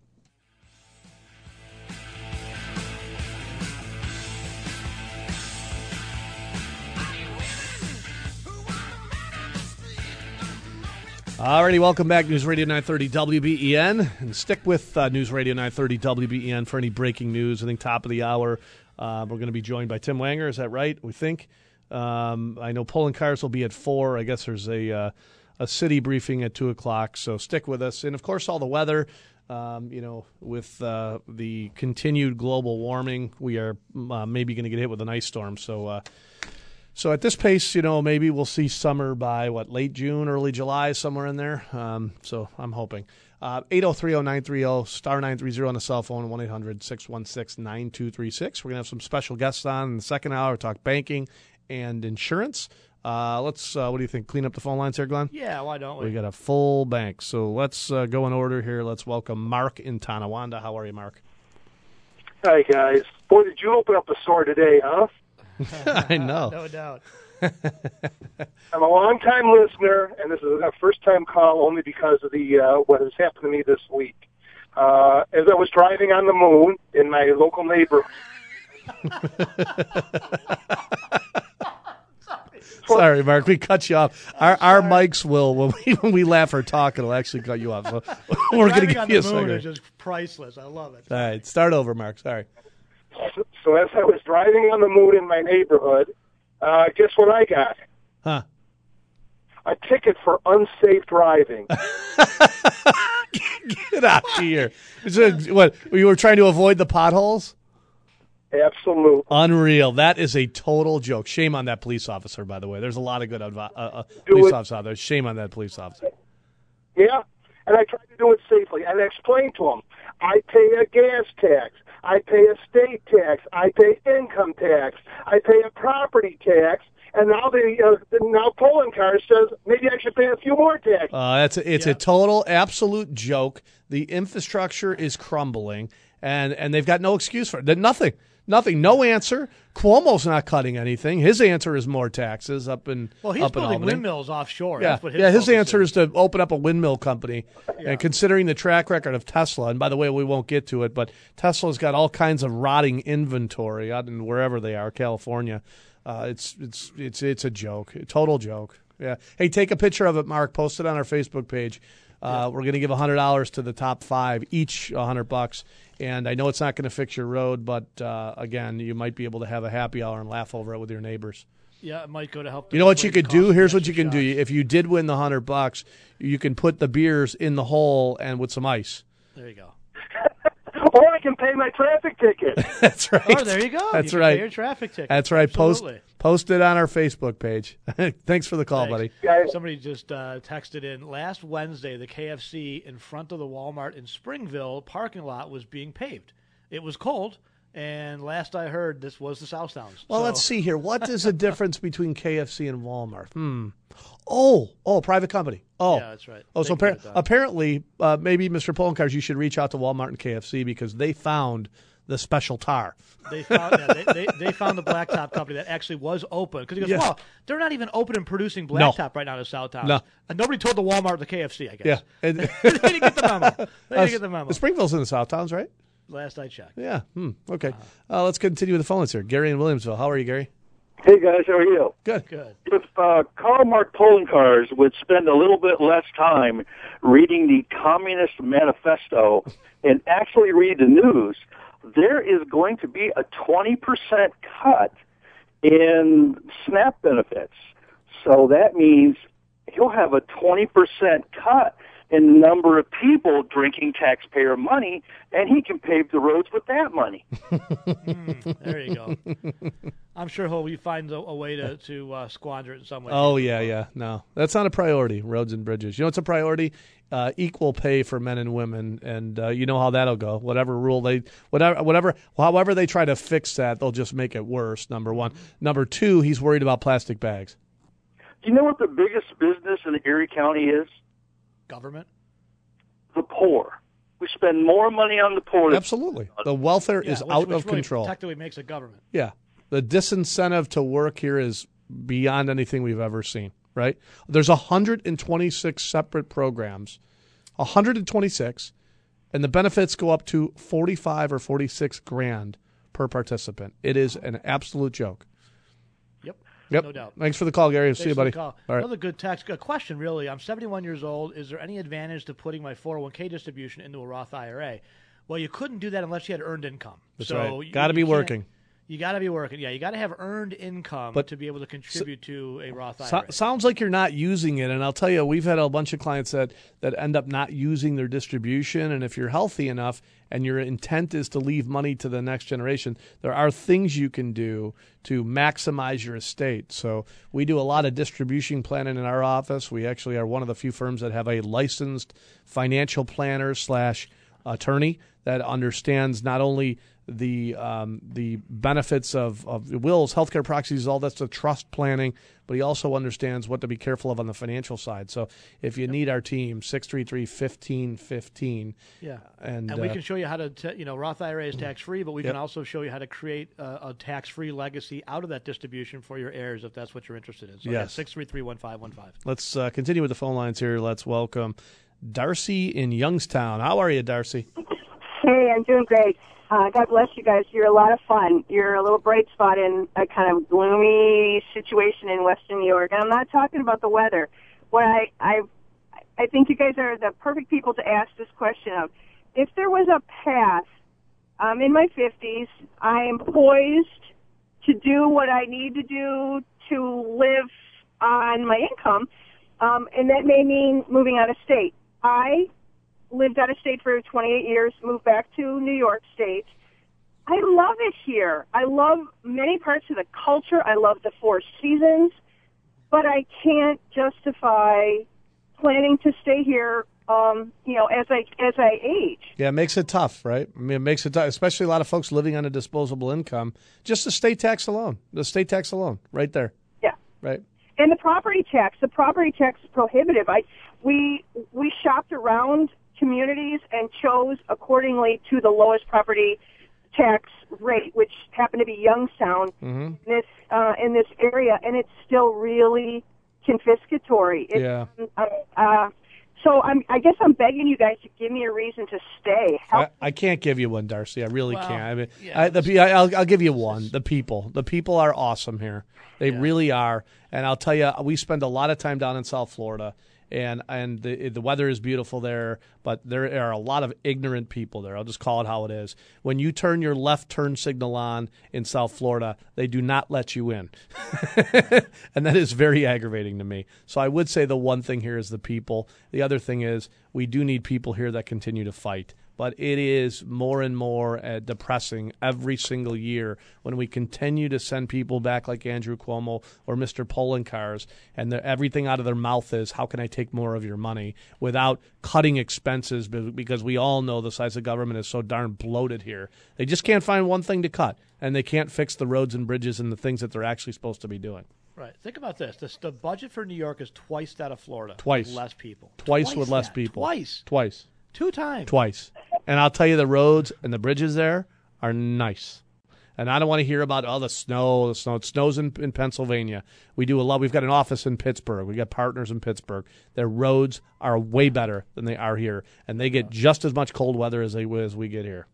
Alrighty, welcome back, News Radio 930 WBEN, and stick with uh, News Radio 930 WBEN for any breaking news. I think top of the hour, uh, we're going to be joined by Tim Wanger. Is that right? We think. Um, I know Poloncarz will be at four. I guess there's a uh, a city briefing at two o'clock. So stick with us, and of course, all the weather. Um, you know, with uh, the continued global warming, we are uh, maybe going to get hit with an ice storm. So. So at this pace, you know, maybe we'll see summer by what late June, early July, somewhere in there. Um, so I'm hoping. Uh, 8030930 star 930 on the cell phone 1-800-616-9236. We're going to have some special guests on in the second hour talk banking and insurance. Uh, let's uh, what do you think? Clean up the phone lines here, Glenn? Yeah, why don't we? We got a full bank. So let's uh, go in order here. Let's welcome Mark in Tonawanda. How are you, Mark? Hi guys. Boy, did you open up a store today, huh? I know. no doubt. I'm a long time listener, and this is a first time call only because of the uh, what has happened to me this week. Uh, as I was driving on the moon in my local neighborhood. Sorry, Mark, we cut you off. Our our mics will when we when we laugh or talk, it'll actually cut you off. So we're going to Driving give on you a the moon second. is just priceless. I love it. All right, start over, Mark. Sorry. So as I was driving on the moon in my neighborhood, uh, guess what I got? Huh? A ticket for unsafe driving. Get out of here! it, what you were trying to avoid the potholes? Absolutely. Unreal. That is a total joke. Shame on that police officer, by the way. There's a lot of good advi- uh, uh, police it. officers out there. Shame on that police officer. Yeah, and I tried to do it safely. And I explained to him, I pay a gas tax, I pay a state tax, I pay income tax, I pay a property tax, and now the, uh, now Poloncarz says maybe I should pay a few more taxes. Uh, that's a, it's a total absolute joke. The infrastructure is crumbling, and and they've got no excuse for it. There's Nothing, nothing, no answer. Cuomo's not cutting anything. His answer is more taxes up in Well, he's up building windmills offshore. Yeah, his yeah. His answer is. is to open up a windmill company. And considering the track record of Tesla, and by the way, we won't get to it, but Tesla's got all kinds of rotting inventory out in wherever they are, California. Uh, it's it's it's it's a joke, a total joke. Yeah. Hey, take a picture of it, Mark. Post it on our Facebook page. Uh, We're going to give hundred dollars to the top five, each a hundred bucks. And I know it's not going to fix your road, but uh, again, you might be able to have a happy hour and laugh over it with your neighbors. Yeah, it might go to help. You know what you defray could do? Here's what you can do. If you did win the hundred bucks, you can put the beers in the hole and with some ice. There you go. or I can pay my traffic ticket. That's right. Oh, there you go. That's You can right. pay your traffic ticket. That's right. Absolutely. Post post it on our Facebook page. Thanks for the call, Thanks. buddy. Somebody just uh, texted in last Wednesday. The KFC in front of the Walmart in Springville parking lot was being paved. It was cold, and last I heard, this was the South Towns. Well, So- let's see here. What is the difference between KFC and Walmart? Hmm. Oh, oh, private company. Oh, Yeah, that's right. Oh, so They can appar- get it done. apparently, uh, maybe Mr. Poloncarz, you should reach out to Walmart and KFC because they found the special tar. They found yeah, they, they, they found the blacktop company that actually was open because he goes, Yeah. well, they're not even open and producing No. blacktop right now in South Towns. No. And nobody told the Walmart or the KFC. I guess. Yeah, and, they didn't get the memo. They Uh, didn't get the memo. Springville's in the South Towns, right? Last I checked. Yeah. Hmm. Okay. Uh, let's continue with the phone lines here. Gary in Williamsville. How are you, Gary? Hey guys, how are you? Good. Good. If uh, Karl Marx Poloncarz would spend a little bit less time reading the Communist Manifesto and actually read the news, there is going to be a 20% cut in SNAP benefits. So that means he'll have a 20% cut in the number of people drinking taxpayer money, and he can pave the roads with that money. There you go. I'm sure he'll he finds a, a way to to uh, squander it in some way. Oh yeah, yeah. No, that's not a priority. Roads and bridges. You know, it's a priority. Uh, equal pay for men and women, and uh, you know how that'll go. Whatever rule they, whatever, whatever, however they try to fix that, they'll just make it worse. Number one. Number two, he's worried about plastic bags. Do you know what the biggest business in Erie County is? Government. The poor. We spend more money on the poor. Absolutely, the welfare Yeah, is which, out which of really control. Technically makes a government. Yeah. The disincentive to work here is beyond anything we've ever seen, right? There's 126 separate programs, 126, and the benefits go up to 45 or 46 grand per participant. It is an absolute joke. Yep. No doubt. Thanks for the call, Gary. Thanks See you, buddy. All right. Another good text. A question, really. I'm 71 years old. Is there any advantage to putting my 401k distribution into a Roth IRA? Well, you couldn't do that unless you had earned income. That's so right. you- Gotta be working. You got to be working. Yeah, you got to have earned income But- to be able to contribute to a Roth So, IRA. sounds like you're not using it, and I'll tell you, we've had a bunch of clients that that end up not using their distribution. And if you're healthy enough and your intent is to leave money to the next generation, there are things you can do to maximize your estate. So we do a lot of distribution planning in our office. We actually are one of the few firms that have a licensed financial planner slash attorney that understands not only the um, the benefits of, of wills, healthcare proxies, all that's the trust planning, but he also understands what to be careful of on the financial side. So if you need our team, 633-1515. Yeah, And, we uh, can show you how to, t- you know, Roth IRA is tax free, but we Yep. can also show you how to create a, a tax free legacy out of that distribution for your heirs if that's what you're interested in. So Yes. six three three one five one five. Let's uh, continue with the phone lines here. Let's welcome Darcy in Youngstown. How are you, Darcy? Hey, I'm doing great. Uh, God bless you guys. You're a lot of fun. You're a little bright spot in a kind of gloomy situation in Western New York. And I'm not talking about the weather. What I, I, I think you guys are the perfect people to ask this question of. If there was a path, I'm in my 50s. I am poised to do what I need to do to live on my income, um, and that may mean moving out of state. I lived out of state for 28 years, moved back to New York State. I love it here. I love many parts of the culture. I love the four seasons, but I can't justify planning to stay here. Um, you know, as I as I age. Yeah, it makes it tough, right? I mean, it makes it tough, especially a lot of folks living on a disposable income. Just the state tax alone, the state tax alone, right there. Yeah. Right. And the property tax, the property tax is prohibitive. I we we shopped around communities and chose accordingly to the lowest property tax rate, which happened to be Youngstown Mm-hmm. in this uh, in this area, and it's still really confiscatory. It's, Yeah. Uh, uh, so I'm, I guess I'm begging you guys to give me a reason to stay. I, I can't give you one, Darcy. I really Well, can't. I mean, yeah, I, the, pe- I- I'll, I'll give you one. The people, the people are awesome here. They really are. And I'll tell you, we spend a lot of time down in South Florida, and and the the weather is beautiful there. But there are a lot of ignorant people there. I'll just call it how it is. When you turn your left turn signal on in South Florida, they do not let you in, and that is very aggravating to me. So I would say the one thing here is the people. The other thing is we do need people here that continue to fight but it is more and more uh, depressing every single year when we continue to send people back like Andrew Cuomo or Mr. Poloncarz, and everything out of their mouth is, "How can I take more of your money?" without cutting expenses, because we all know the size of government is so darn bloated here. They just can't find one thing to cut, and they can't fix the roads and bridges and the things that they're actually supposed to be doing. Right. Think about this. this. The budget for New York is twice that of Florida. Twice. With less people. Twice, with less that. people. Twice. Twice. Two times. Twice. And I'll tell you, the roads and the bridges there are nice. And I don't want to hear about all the snow. The snow. It snows in, in Pennsylvania. We do a lot. We've got an office in Pittsburgh. We got partners in Pittsburgh. Their roads are way better than they are here, and they get just as much cold weather as they as we get here.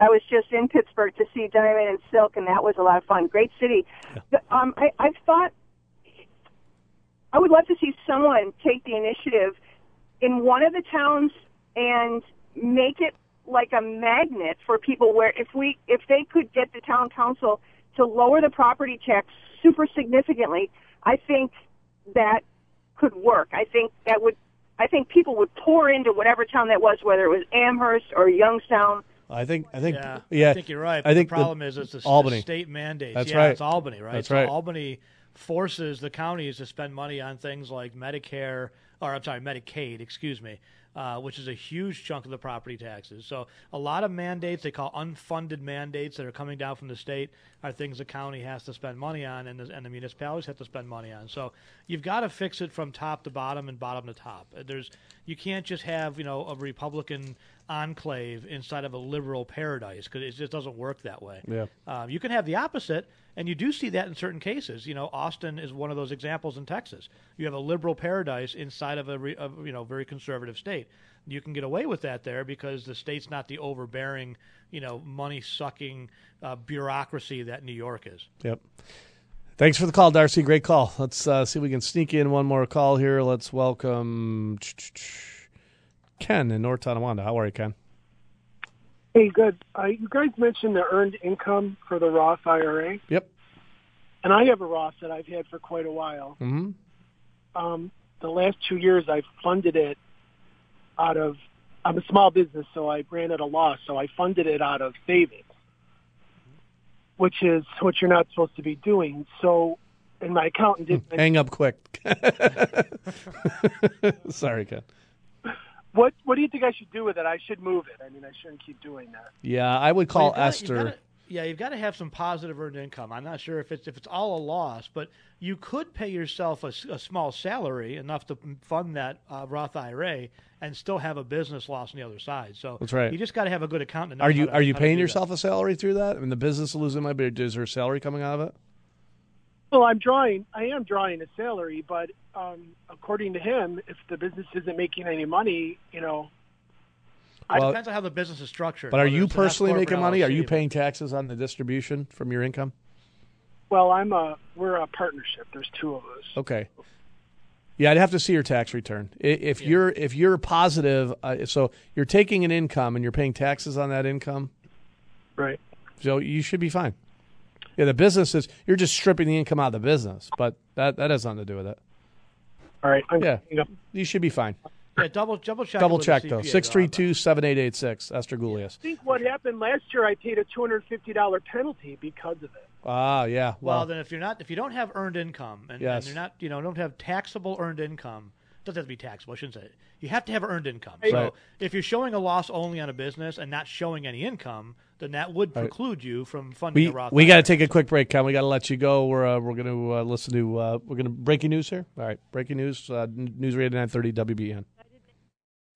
I was just in Pittsburgh to see Diamond and Silk, and that was a lot of fun. Great city. The- Um, I, I've thought I would love to see someone take the initiative in one of the towns and make it like a magnet for people. Where if we if they could get the town council to lower the property tax super significantly, I think that could work. I think that would. I think people would pour into whatever town that was, whether it was Amherst or Youngstown. I think. I think. Yeah, Yeah. I think you're right. I think the problem is it's the, Albany the state mandate. That's yeah, right. It's Albany, right? That's so right. Albany forces the counties to spend money on things like Medicare, or I'm sorry, Medicaid, excuse me, uh, which is a huge chunk of the property taxes. So a lot of mandates they call unfunded mandates that are coming down from the state are things the county has to spend money on, and the, and the municipalities have to spend money on. So you've got to fix it from top to bottom and bottom to top. Uh, There's you can't just have you know a Republican enclave inside of a liberal paradise because it just doesn't work that way. Yeah. Um, you can have the opposite, and you do see that in certain cases. You know, Austin is one of those examples in Texas. You have a liberal paradise inside of a, re, you know very conservative state. You can get away with that there because the state's not the overbearing, you know, money sucking uh, bureaucracy that New York is. Yep. Thanks for the call, Darcy. Great call. Let's uh, see if we can sneak in one more call here. Let's welcome Ken in North Tonawanda. How are you, Ken? Hey, good. Uh, you guys mentioned the earned income for the Roth IRA. Yep. And I have a Roth that I've had for quite a while. hmm Um, the last two years, I've funded it out of. I'm a small business, so I ran at a loss. So I funded it out of savings, which is what you're not supposed to be doing. So, and my accountant did. Hang up quick. Sorry, Ken. What What do you think I should do with it? I should move it. I mean, I shouldn't keep doing that. Yeah, I would call Well, gotta- Esther. you've gotta- yeah, you've got to have some positive earned income. I'm not sure if it's if it's all a loss, but you could pay yourself a small salary enough to fund that uh, Roth IRA and still have a business loss on the other side. So That's right. You just got to have a good accountant. Are you to- are you paying do that. yourself a salary through that? I mean, the business is losing money, but is there a salary coming out of it? Well, I'm drawing. I am drawing a salary, but um, according to him, if the business isn't making any money, you know, It depends on how the business is structured. But are you it's an S personally making money? Are you paying taxes on the distribution from your income? well, I'm a we're a partnership. There's two of us. Okay. Yeah, I'd have to see your tax return. I- If you're if you're positive, uh, so you're taking an income and you're paying taxes on that income, Right. so you should be fine. Yeah, the business is you're just stripping the income out of the business, but that that has nothing to do with it. All right. I'm yeah, you should be fine. Yeah, double double check. Double check though. CPA, Six three two seven eight eight six. Esther Gulius. I think what happened last year, I paid a two hundred fifty dollar penalty because of it. Ah, yeah. Well, Well, then if you're not if you don't have earned income and, Yes. and you're not you know don't have taxable earned income doesn't have to be taxable I shouldn't say it. you have to have earned income Right. so if you're showing a loss only on a business and not showing any income then that would Right. preclude you from funding we a Roth we got to take a quick break, Ken. We got to let you go. We're uh, we're going to uh, listen to uh, we're going to breaking news here. All right, breaking news. Uh, news radio nine thirty WBEN.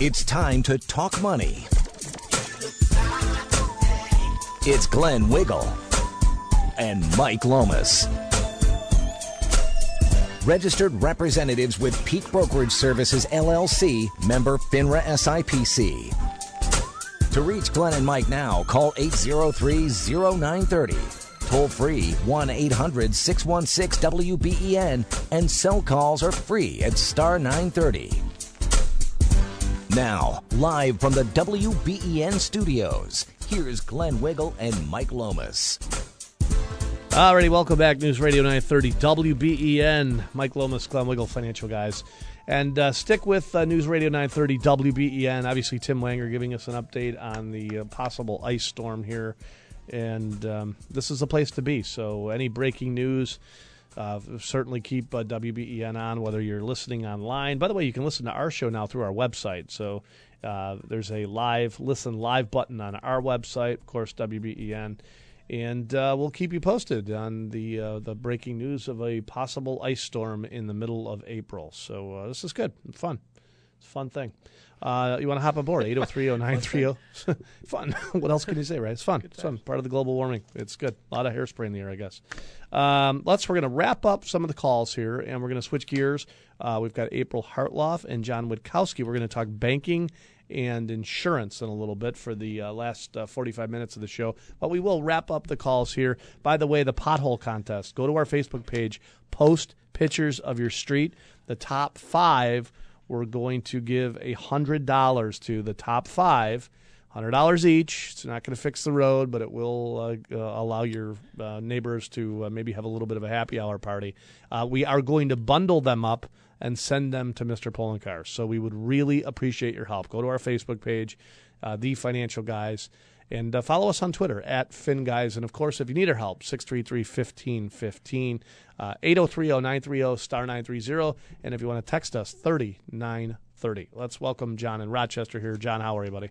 It's time to talk money. It's Glenn Wehrle and Mike Lomas. Registered representatives with Peak Brokerage Services LLC, member FINRA SIPC. To reach Glenn and Mike now, call 803 0930. Toll free 1 800 616 WBEN, and cell calls are free at star 930. Now, live from the WBEN studios, here's Glenn Wehrle and Mike Lomas. Alrighty, welcome back. News Radio 930 WBEN. Mike Lomas, Glenn Wehrle, Financial Guys. And uh, stick with uh, News Radio 930 WBEN. Obviously, Tim Wanger giving us an update on the uh, possible ice storm here. And um, this is the place to be. So, any breaking news, uh, certainly keep uh, WBEN on, whether you're listening online. By the way, you can listen to our show now through our website. So, uh, there's a live listen live button on our website, of course, WBEN and uh, we'll keep you posted on the uh, the breaking news of a possible ice storm in the middle of April. So uh, this is good, fun, it's a fun thing. Uh, you want to hop aboard 8030930? fun. what else can you say, right? It's fun. It's fun. Part of the global warming. It's good. A lot of hairspray in the air, I guess. Um, let's. We're going to wrap up some of the calls here, and we're going to switch gears. Uh, we've got April Hartloff and John Witkowski. We're going to talk banking and insurance in a little bit for the uh, last uh, 45 minutes of the show. But we will wrap up the calls here. By the way, the pothole contest. Go to our Facebook page, post pictures of your street. The top five, we're going to give a $100 to the top five. Hundred dollars each. It's not going to fix the road, but it will uh, uh, allow your uh, neighbors to uh, maybe have a little bit of a happy hour party. Uh, we are going to bundle them up and send them to Mr. Poloncarz. So we would really appreciate your help. Go to our Facebook page, uh, The Financial Guys, and follow us on Twitter at FinGuys. And of course, if you need our help, 633 1515, 803 930 star 930. And if you want to text us, 3930. Let's welcome John in Rochester here. John, how are you, buddy?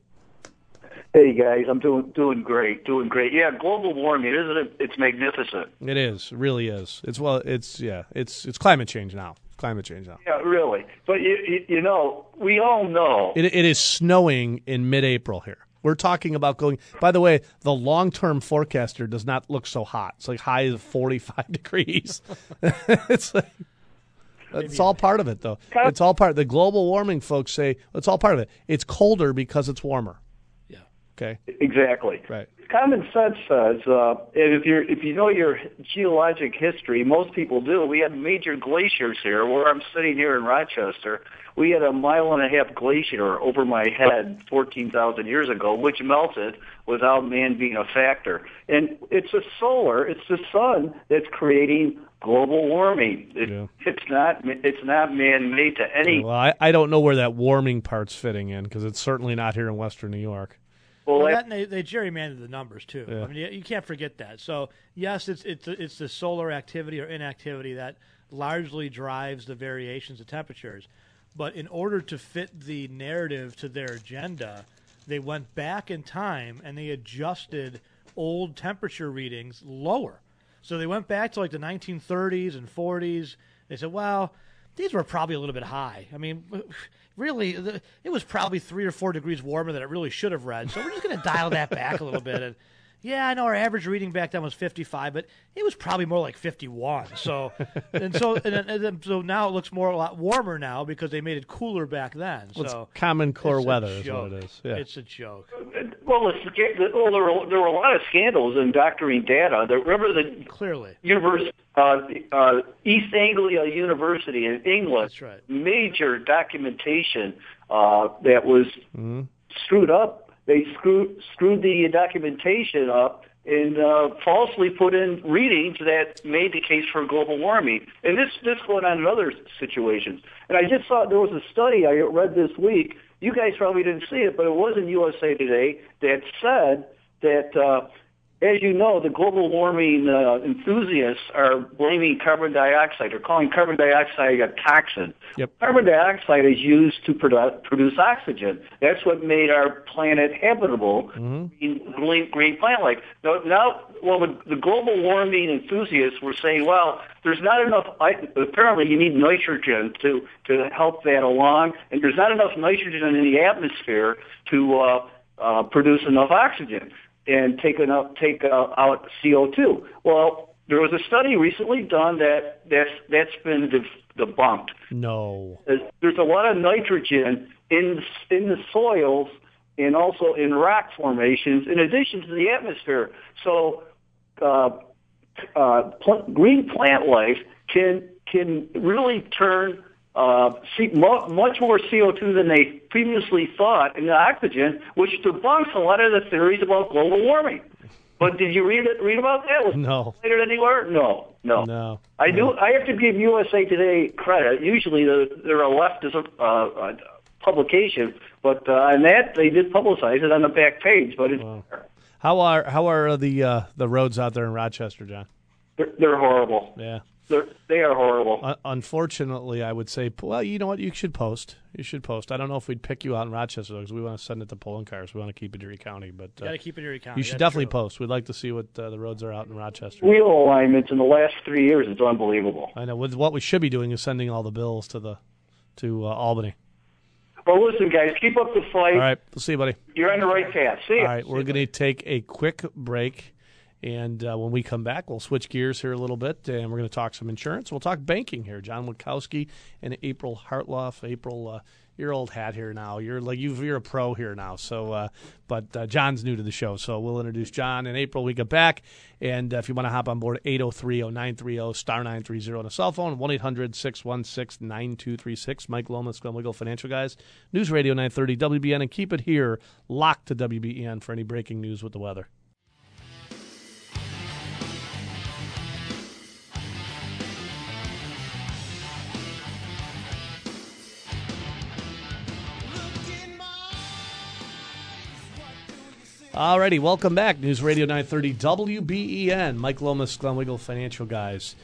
Hey guys, I'm doing doing great, doing great. Yeah, global warming, isn't it? It's magnificent. It is, really is. It's well, it's yeah, it's it's climate change now. Climate change now. Yeah, really. But you you, know, we all know. It, it is snowing in mid-April here. We're talking about going. By the way, the long term forecaster does not look so hot. It's like high as forty five degrees. it's like. It's all part of it, though. It's all part. The global warming folks say it's all part of it. It's colder because it's warmer. Yeah. Okay. Exactly. Right. Common sense says uh, if you if you know your geologic history, most people do. We had major glaciers here. Where I'm sitting here in Rochester, we had a mile and a half glacier over my head 14,000 years ago, which melted without man being a factor. And it's a solar, it's the sun that's creating global warming. It, It's not it's not man made to any. Well, I, I don't know where that warming part's fitting in because it's certainly not here in Western New York. Well, Well, that, they, they gerrymandered the numbers too. Yeah. I mean, you, you can't forget that. So yes, it's it's it's the solar activity or inactivity that largely drives the variations of temperatures. But in order to fit the narrative to their agenda, they went back in time and they adjusted old temperature readings lower. So they went back to like the 1930s and 40s. They said, well, these were probably a little bit high. I mean, really, the, it was probably three or four degrees warmer than it really should have read. So we're just going to dial that back a little bit. And yeah, I know our average reading back then was 55, but it was probably more like 51. So and so and, then- and then, so now it looks more a lot warmer now because they made it cooler back then. Well, it's so common core it's weather is what it is. Yeah. It's a joke. Well, it's, well there, were, there were a lot of scandals in doctoring data. Remember the clearly Univers- uh, uh, East Anglia University in England. That's right. Major documentation uh, that was Mm-hmm. screwed up. They screwed screwed the documentation up and uh, falsely put in readings that made the case for global warming. And this this going on in other situations. And I just saw there was a study I read this week. You guys probably didn't see it, but it was in USA Today that said that. Uh, as you know, the global warming uh, enthusiasts are blaming carbon dioxide. They're calling carbon dioxide a toxin. Yep. Carbon dioxide is used to produ- produce oxygen. That's what made our planet habitable, green, green, green plant life. Now, now well, the, the global warming enthusiasts were saying, well, there's not enough. I- Apparently, you need nitrogen to to help that along, and there's not enough nitrogen in the atmosphere to uh, uh, produce enough oxygen and take enough take uh, out CO2. Well, there was a study recently done that that's that's been de- debunked. No. There's, there's a lot of nitrogen in in the soils and also in rock formations, in addition to the atmosphere. So, uh, uh, pl- green plant life can can really turn uh, C- mo- much more CO2 than they previously thought in the oxygen, which debunks a lot of the theories about global warming. But did you read it? Read about that? Was No. it anywhere? No, no. No. I do. I have to give USA Today credit. Usually, they're, they're a leftist uh, uh, publication, but uh, on that they did publicize it on the back page. But it's, How are how are the uh, the roads out there in Rochester, John? they're, they're horrible. Yeah. They're, they are horrible. Un- unfortunately, I would say, well, you know what? You should post. You should post. I don't know if we'd pick you out in Rochester because we want to send it to Poloncarz. We want to keep it Erie County, but uh, Gotta keep it Erie County, You should that's definitely true. post. We'd like to see what uh, the roads are out in Rochester. Wheel alignments in the last three years is unbelievable. I know. With what we should be doing is sending all the bills to the to uh, Albany. Well, listen, guys, keep up the fight. All right, we'll see you, buddy. You're on the right path. See ya. All right, we're going to take a quick break. And uh, when we come back, we'll switch gears here a little bit, and we're going to talk some insurance. We'll talk banking here. John Witkowski and April Hartloff. April, uh, your old hat here now. You're like you've, you're a pro here now. So, uh, but uh, John's new to the show, so we'll introduce John and April. We get back, and uh, if you want to hop on board, 803-0930 star nine three zero on a cell phone, one 9236 Mike Lomas, Glenn Wehrle, Financial Guys, News Radio nine thirty WBEN, and keep it here locked to WBEN for any breaking news with the weather. Alrighty, welcome back. News Radio 930 WBEN. Mike Lomas, Glenn Wehrle, Financial Guys.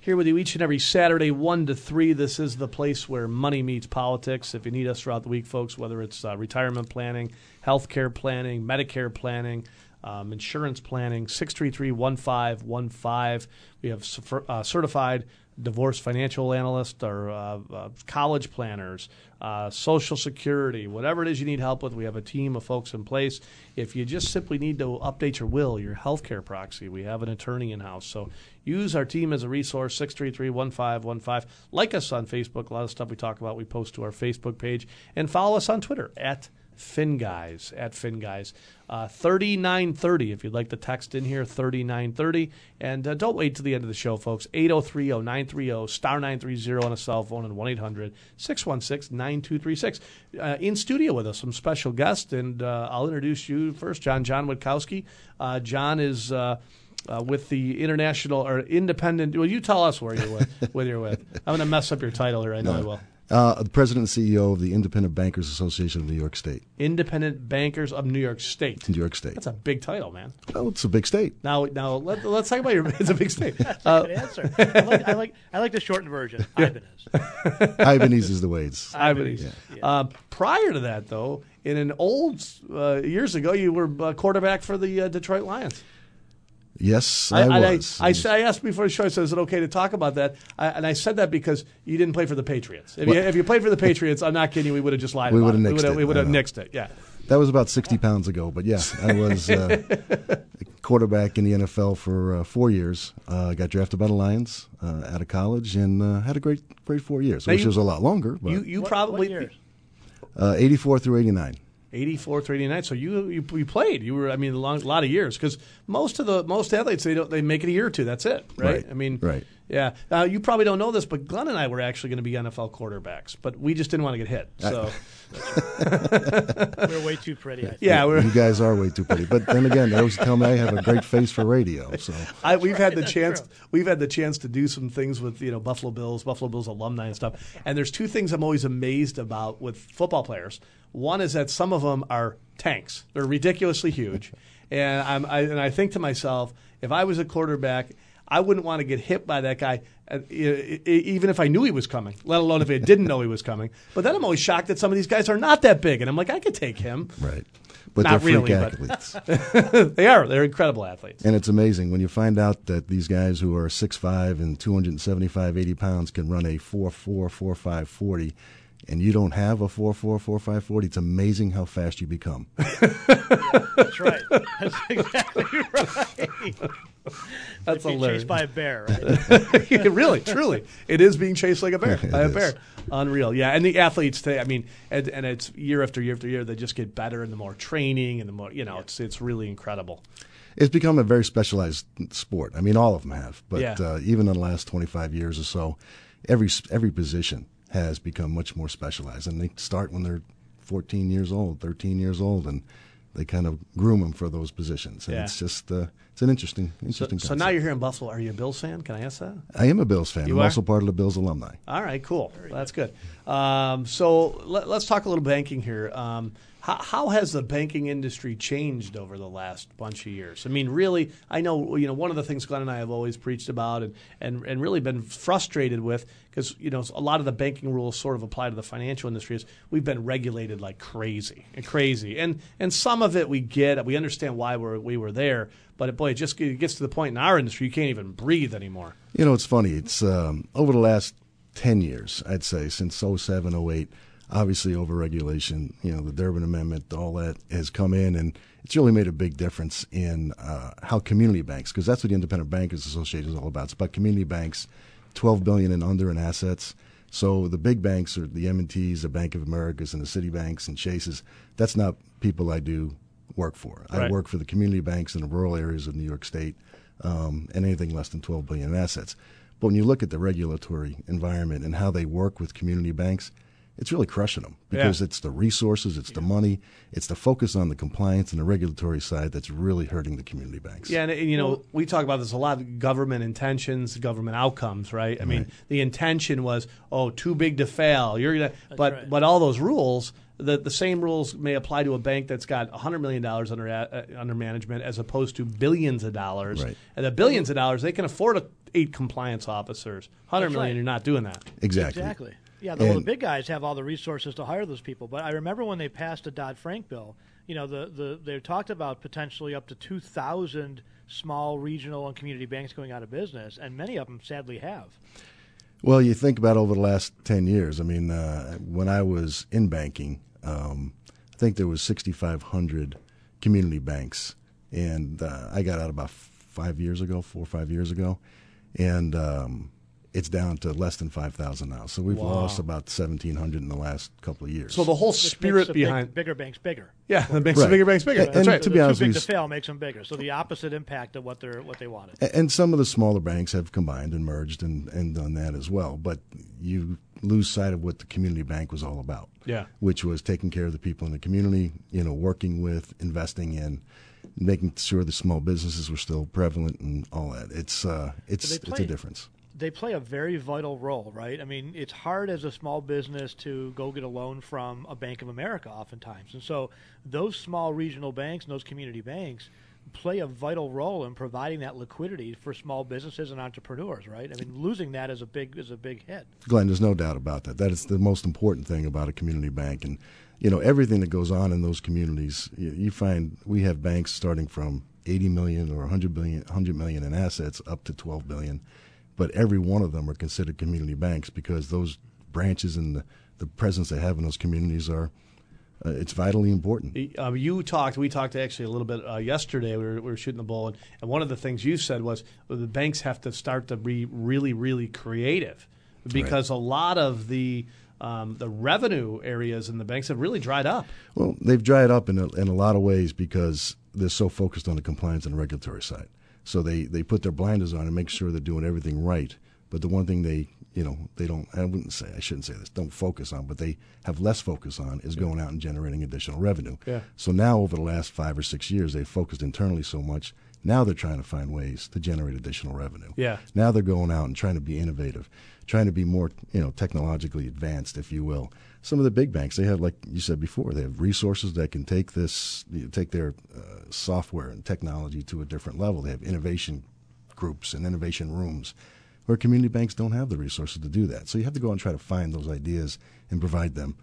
Here with you each and every Saturday, 1 to 3. This is the place where money meets politics. If you need us throughout the week, folks, whether it's uh, retirement planning, health care planning, Medicare planning, um, insurance planning, 633 1515. We have uh, certified divorce financial analysts or uh, uh, college planners, uh, social security, whatever it is you need help with. We have a team of folks in place. If you just simply need to update your will, your healthcare proxy, we have an attorney in house. So use our team as a resource, 633 1515. Like us on Facebook. A lot of stuff we talk about, we post to our Facebook page. And follow us on Twitter at FinGuys at FinGuys. Uh, 3930, if you'd like to text in here, 3930. And uh, don't wait till the end of the show, folks. 803 930 star 930 on a cell phone and 1 800 616 9236. Uh, In studio with us, some special guests, and uh, I'll introduce you first, John John Witkowski. Uh, John is. Uh, uh, with the international or independent, well, you tell us where you're with. where you're with. I'm going to mess up your title here. I know I will. Uh, the president and CEO of the Independent Bankers Association of New York State. Independent Bankers of New York State. New York State. That's a big title, man. Oh, it's a big state. Now, now let, us talk about your. It's a big state. That's Uh, a good answer. I like, I like I like the shortened version. IBANYS. IBANYS is the way it's. IBANYS. Uh, prior to that, though, in an old uh, years ago, you were uh, quarterback for the uh, Detroit Lions. Yes, I, was. I, I, asked before the show, I said, is it okay to talk about that? I, and I said that because you didn't play for the Patriots. If, you, if you played for the Patriots, I'm not kidding you, we would have just lied we would have it. nixed we it. would have, we would have nixed it, yeah. That was about 60 pounds ago, but yeah, I was uh, quarterback in the NFL for uh, four years. Uh, got drafted by the Lions uh, out of college and uh, had a great, great four years. I Now wish you- it was a lot longer, but You, you probably. uh, 84 through 89. 84 through 89. So you, you you played. You were I mean a long, lot of years because most of the most athletes they don't they make it a year or two. That's it, right? Right, I mean, right. Yeah. Uh, you probably don't know this, but Glenn and I were actually going to be NFL quarterbacks, but we just didn't want to get hit. So We're way too pretty. Yeah, we're, you guys are way too pretty. But then again, they always tell me I have a great face for radio. So I, we've had the chance. We've had the chance to do some things with you know Buffalo Bills, Buffalo Bills alumni and stuff. And there's two things I'm always amazed about with football players. One is that some of them are tanks. They're ridiculously huge, and I'm I, and I think to myself, if I was a quarterback. I wouldn't want to get hit by that guy, uh, even if I knew he was coming. Let alone if I didn't know he was coming. But then I'm always shocked that some of these guys are not that big, and I'm like, I could take him. right, but Not they're freak really, athletes. they are. They're incredible athletes. And it's amazing when you find out that these guys who are 6'5 and 275, 80 pounds can run a 4'4, 4'5, 40, and you don't have a 4'4, 4'5, 40. It's amazing how fast you become. That's right. That's exactly right. That's like being hilarious. chased by a bear. Right? really, truly, it is being chased like a bear It by a is. bear. Unreal, yeah. And the athletes today, I mean, and, and it's year after year after year, they just get better, and the more training, and the more you know, it's it's really incredible. It's become a very specialized sport. I mean, all of them have, but Yeah. uh, even in the last 25 years or so, every every position has become much more specialized, and they start when they're 14 years old, 13 years old, and they kind of groom them for those positions. And Yeah. it's just uh, it's an interesting interesting. so concept. now you're here in Buffalo. Are you a Bills fan? Can I ask that? I am a Bills fan. You I'm are? also part of the Bills alumni. All right, cool. That's good. Um, so let, us talk a little banking here. Um, how, how has the banking industry changed over the last bunch of years? I mean, really, I know you know one of the things Glenn and I have always preached about and and, and really been frustrated with because you know a lot of the banking rules sort of apply to the financial industry is we've been regulated like crazy and crazy and and some of it we get we understand why we're, we were there but boy it just it gets to the point in our industry you can't even breathe anymore. You know, it's funny. It's um, over the last 10 years, I'd say, since 07, 08, obviously overregulation, you know, the Durbin Amendment, all that has come in, and it's really made a big difference in uh, how community banks, because that's what the Independent Bankers Association is all about. It's about community banks, 12 billion and under in assets. So the big banks are the M&Ts, the Bank of Americas, and the Citibanks and Chases. That's not people I do work for. I work for the community banks in the rural areas of New York State, um, and anything less than 12 billion in assets. But when you look at the regulatory environment and how they work with community banks, it's really crushing them because Yeah. it's the resources, it's the money, it's the focus on the compliance and the regulatory side that's really hurting the community banks. Yeah, and, and, you know, we talk about this a lot government intentions, government outcomes, right? I mean, the intention was, oh, too big to fail. You're gonna, but but all those rules, the the same rules may apply to a bank that's got hundred million dollars under uh, under management as opposed to billions of dollars. Right. And the billions of dollars, they can afford a, eight compliance officers. Hundred That's million, right. you're not doing that. Exactly. Exactly. Yeah, the, well, the big guys have all the resources to hire those people. But I remember when they passed the Dodd Frank bill, you know, the, the they talked about potentially up to 2,000 small regional and community banks going out of business, and many of them sadly have. Well, you think about over the last 10 years. I mean, uh, when I was in banking, um, I think there was 6,500 community banks, and uh, I got out about five years ago, four or five years ago, and um, it's down to less than 5,000 now. So we've Wow. lost about 1,700 in the last couple of years. So the whole Which spirit the big- behind bigger banks bigger. Yeah, that makes the bigger banks bigger. And- That's and right. to be Too honest big to fail makes them bigger. So the opposite impact of what they're what they wanted. A- And some of the smaller banks have combined and merged and, and done that as well. But you lose sight of what the community bank was all about. Yeah. Which was taking care of the people in the community, you know, working with, investing in, making sure the small businesses were still prevalent and all that. It's uh, it's it's a difference. They play a very vital role, right? I mean, it's hard as a small business to go get a loan from a Bank of America oftentimes. And so those small regional banks and those community banks play a vital role in providing that liquidity for small businesses and entrepreneurs, right? I mean, losing that is a big is a big hit. Glenn, there's no doubt about that. That is the most important thing about a community bank, and you know everything that goes on in those communities. You, find we have banks starting from 80 million or 100 billion, 100 million in assets up to 12 billion, but every one of them are considered community banks because those branches and the, the presence they have in those communities are uh, it's vitally important. Um, you talked. We talked actually a little bit uh, yesterday. We were, we were shooting the bull, and, and one of the things you said was well, the banks have to start to be really, really creative because a lot of the um, the revenue areas in the banks have really dried up. Well, they've dried up in a, in a lot of ways because they're so focused on the compliance and regulatory side. So they, they put their blinders on and make sure they're doing everything right. But the one thing they you know they don't I wouldn't say I shouldn't say this don't focus on, but they have less focus on is going out and generating additional revenue. Yeah. So now over the last five or six years, they've focused internally so much. Now they're trying to find ways to generate additional revenue. Yeah. Now they're going out and trying to be innovative, trying to be more, you know, technologically advanced, if you will. Some of the big banks, they have, like you said before, they have resources that can take this, take their uh, software and technology to a different level. They have innovation groups and innovation rooms, where community banks don't have the resources to do that. So you have to go and try to find those ideas and provide them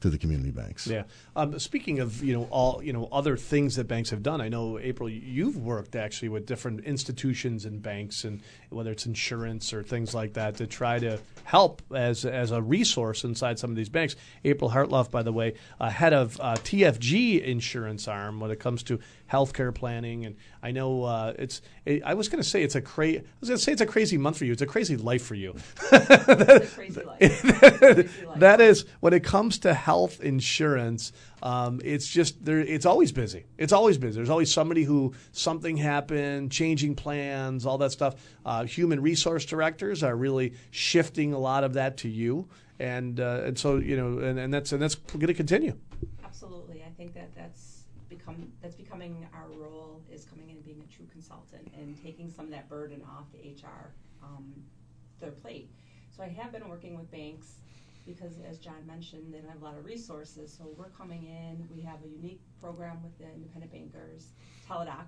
to the community banks. Yeah. Um, speaking of you know all you know other things that banks have done, I know April you've worked actually with different institutions and banks, and whether it's insurance or things like that, to try to help as as a resource inside some of these banks. April Hartloff, by the way, uh, head of uh, TFG insurance arm when it comes to healthcare planning, and I know uh, it's. It, I was going to say it's a cra- I was going to say it's a crazy month for you. It's a crazy life for you. that is when it comes to health insurance. Um, it's just there. It's always busy. It's always busy. There's always somebody who something happened, changing plans, all that stuff. Uh, human resource directors are really shifting a lot of that to you, and uh, and so you know, and, and that's and that's going to continue. Absolutely, I think that that's become that's becoming our role is coming in and being a true consultant and taking some of that burden off the HR um, their plate. So I have been working with banks because, as John mentioned, they don't have a lot of resources. So we're coming in. We have a unique program with the independent bankers, Teladoc.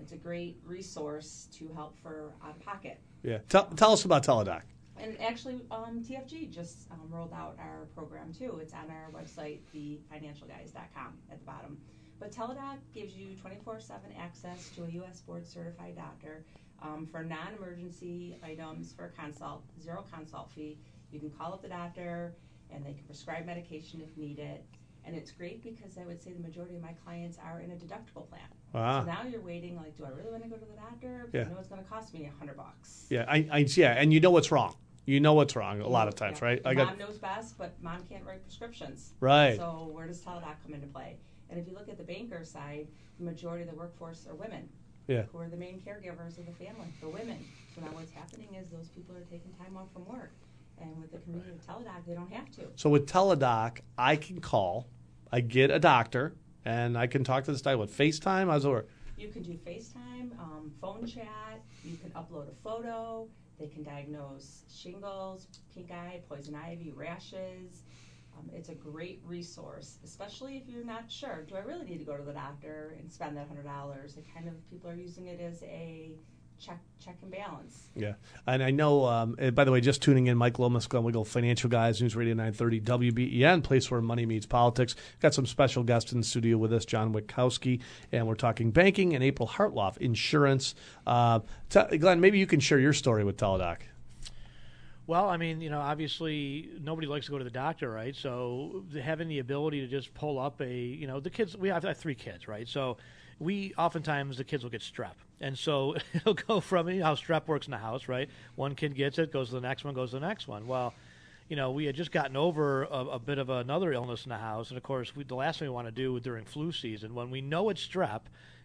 It's a great resource to help for out of pocket. Yeah. Tell, tell us about Teladoc. And actually, um, TFG just um, rolled out our program too. It's on our website, thefinancialguys.com at the bottom. But Teladoc gives you 24 7 access to a U.S. board certified doctor um, for non emergency items for a consult, zero consult fee. You can call up the doctor and they can prescribe medication if needed. And it's great because I would say the majority of my clients are in a deductible plan. Wow. So now you're waiting, like, do I really want to go to the doctor? Because Yeah. I know it's going to cost me a hundred bucks. Yeah, I, I yeah, and you know what's wrong. You know what's wrong a lot of times, Yeah. right? I mom got knows best, but mom can't write prescriptions. Right. So where does Teladoc come into play? And if you look at the banker side, the majority of the workforce are women. Yeah. Who are the main caregivers of the family? The women. So now what's happening is those people are taking time off from work. And with the community of Teladoc, they don't have to. So with Teladoc, I can call, I get a doctor, and I can talk to this guy with FaceTime. How's it work? You can do FaceTime, um, phone chat. You can upload a photo. They can diagnose shingles, pink eye, poison ivy, rashes. Um, it's a great resource, especially if you're not sure. Do I really need to go to the doctor and spend that hundred dollars? It kind of people are using it as a check check and balance. Yeah, and I know. Um, and by the way, just tuning in, Mike Lomas, Glenn Wehrle, Financial Guys, News Radio 930, WBEN, place where money meets politics. Got some special guests in the studio with us, John Witkowski, and we're talking banking, and April Hartloff, insurance. Uh, t- Glenn, maybe you can share your story with Teladoc. Well, I mean, you know, obviously nobody likes to go to the doctor, right? So having the ability to just pull up a, you know, the kids. We have, three kids, right? So we oftentimes the kids will get strep, and so it'll go from you know how strep works in the house, right? One kid gets it, goes to the next one, goes to the next one. Well, you know, we had just gotten over a, a bit of another illness in the house, and of course, we, the last thing we want to do during flu season, when we know it's strep,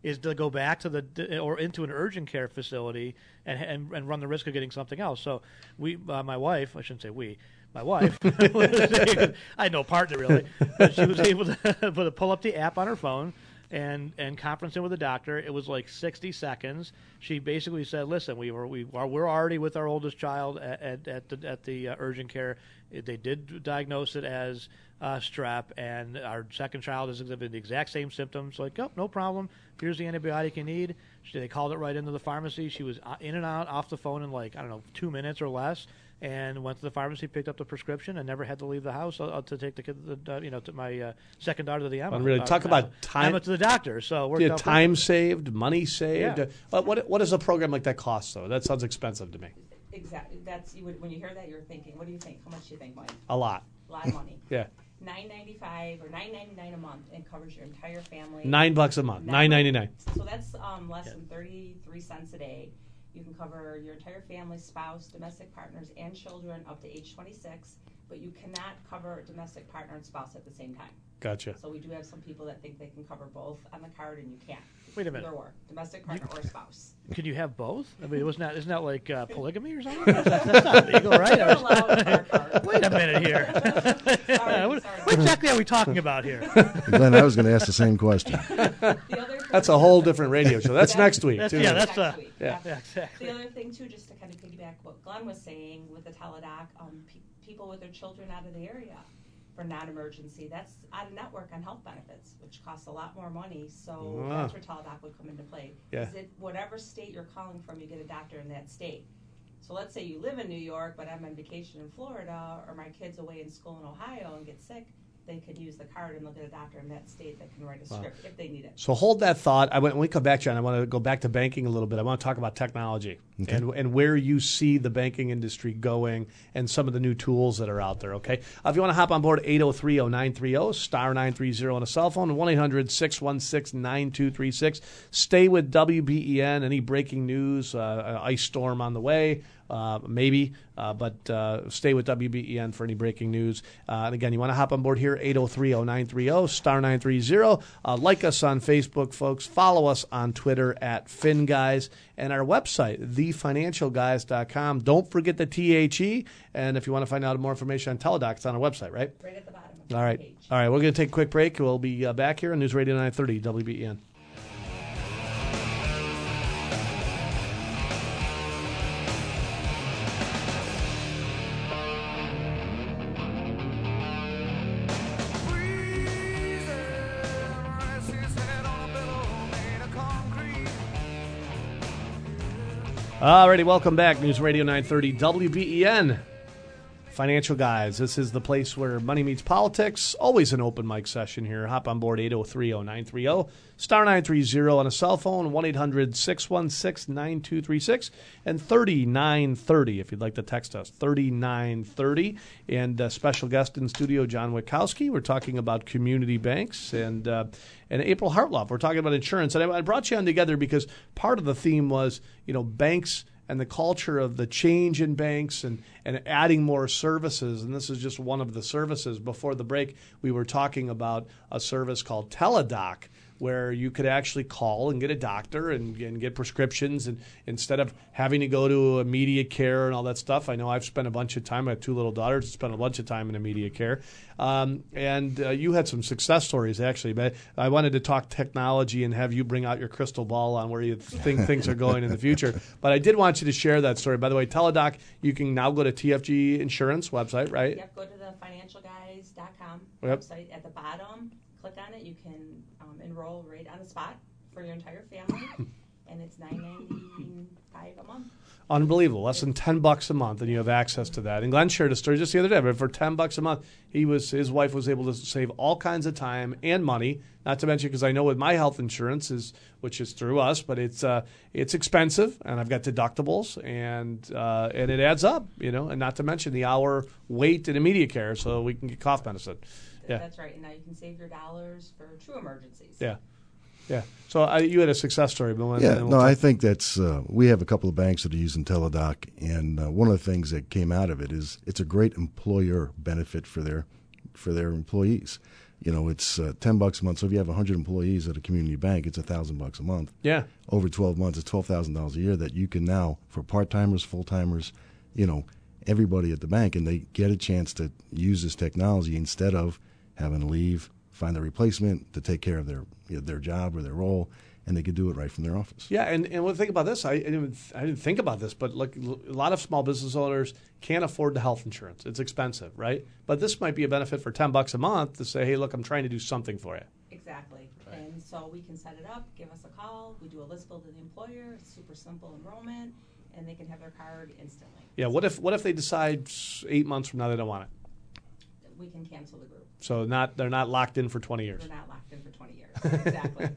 is to go back to the or into an urgent care facility and and, and run the risk of getting something else. So we, uh, my wife, I shouldn't say we. My wife, I had no partner really, but she was able to, to pull up the app on her phone, and and conference in with the doctor. It was like 60 seconds. She basically said, "Listen, we were we are we're already with our oldest child at at, at the, at the uh, urgent care. They did diagnose it as uh, strep, and our second child is exhibiting the exact same symptoms. Like, oh, no problem. Here's the antibiotic you need." She, they called it right into the pharmacy. She was uh, in and out off the phone in like I don't know two minutes or less and went to the pharmacy, picked up the prescription, and never had to leave the house uh, to take the kid, the, uh, you know, to my uh, second daughter to the Emma. Unreal. Talk uh, about time- Emma to the doctor. So it worked Yeah, out time saved, money saved. Yeah. Uh, what what does a program like that cost though? That sounds expensive to me. Exactly. That's you would when you hear that you're thinking, what do you think? How much do you think, Mike? A lot. A lot of money. Yeah. Nine ninety five or nine ninety nine a month and covers your entire family. Nine bucks a month. Nine ninety nine. So that's um, less than thirty three cents a day. You can cover your entire family, spouse, domestic partners, and children up to age twenty six. But you cannot cover domestic partner and spouse at the same time. Gotcha. So we do have some people that think they can cover both on the card, and you can't. Wait a minute. Either or, domestic partner or spouse. Can you have both? I mean, wasn't that isn't that like uh, polygamy or something? That's, that's not legal, right? They're allowed on our card. Wait a minute here. Sorry, what, sorry. what exactly are we talking about here? Glenn, I was going to ask the same question. That's a whole different radio show. That's next week. That's- too. yeah, that's, uh, Next week. yeah. Yeah, exactly. The other thing too, just to kind of piggyback what Glenn was saying with the teladoc, um, pe- people with their children out of the area for non-emergency, that's out of network on health benefits, which costs a lot more money. So Ah. that's where teladoc would come into play. Yeah. Is it whatever state you're calling from, you get a doctor in that state. So let's say you live in New York, but I'm on vacation in Florida, or my kid's away in school in Ohio and get sick. They could use the card and they'll get a doctor in that state that can write a Wow. script if they need it. So hold that thought. I want, when we come back, John, I want to go back to banking a little bit. I want to talk about technology and, and where you see the banking industry going and some of the new tools that are out there, okay? Uh, if you want to hop on board, 803-0930, star 930 on a cell phone, 1-800-616-9236. Stay with WBEN. Any breaking news, uh, ice storm on the way, uh, maybe, uh, but uh, stay with WBEN for any breaking news. Uh, and again, you want to hop on board here, 803-0930, star 930. Uh, like us on Facebook, folks. Follow us on Twitter at FinGuys and our website, thefinancialguys.com. Don't forget the THE. And if you want to find out more information on Teladoc, it's on our website, right? Right at the bottom. All right. All right. We're going to take a quick break. We'll be uh, back here on News Radio 930, WBEN. Alrighty, welcome back. News Radio 930 WBEN. Financial Guys. This is the place where money meets politics. Always an open mic session here. Hop on board 803 0930, star 930 on a cell phone, 1 800 616 9236, and 3930 if you'd like to text us. 3930. And uh, special guest in studio, John Witkowski. We're talking about community banks. And, uh, and April Hartloff. We're talking about insurance. And I brought you on together because part of the theme was, you know, banks and the culture of the change in banks and, and adding more services. And this is just one of the services. Before the break, we were talking about a service called Teladoc, where you could actually call and get a doctor and, and get prescriptions. And instead of having to go to immediate care and all that stuff, I know I've spent a bunch of time, I have two little daughters, spent a bunch of time in immediate care. Um, and uh, you had some success stories, actually. But I wanted to talk technology and have you bring out your crystal ball on where you think things are going in the future. But I did want you to share that story. By the way, Teladoc, you can now go to TFG Insurance website, right? Yep, go to the financialguys.com Yep. website. At the bottom, click on it. You can um, enroll right on the spot for your entire family. and it's nine ninety five a month. Unbelievable. Less than ten bucks a month, and you have access to that. And Glenn shared a story just the other day. But for ten bucks a month, he was his wife was able to save all kinds of time and money. Not to mention, because I know with my health insurance is, which is through us, but it's uh, it's expensive, and I've got deductibles, and uh, and it adds up, you know. And not to mention the hour wait in immediate care, so we can get cough medicine. Yeah, That's right. And now you can save your dollars for true emergencies. yeah, yeah. So uh, you had a success story, but Yeah, we'll no, talk- I think that's. Uh, we have a couple of banks that are using Teladoc, and uh, one of the things that came out of it is it's a great employer benefit for their for their employees. You know, it's uh, ten bucks a month. So if you have hundred employees at a community bank, it's a thousand bucks a month. Yeah. Over twelve months, it's twelve thousand dollars a year that you can now for part timers, full timers, you know, everybody at the bank, and they get a chance to use this technology instead of having to leave, find a replacement to take care of their you know, their job or their role, and they could do it right from their office. Yeah, and, and one thing about this, I, I didn't I didn't think about this, but like a lot of small business owners can't afford the health insurance. It's expensive, right? But this might be a benefit for ten bucks a month to say, hey, look, I'm trying to do something for you. Exactly. And so we can set it up, give us a call, we do a list build to the employer, it's super simple enrollment, and they can have their card instantly. Yeah. What if what if they decide eight months from now they don't want it? We can cancel the group. So not they're not locked in for twenty years. They're not locked in for 20 years. Exactly.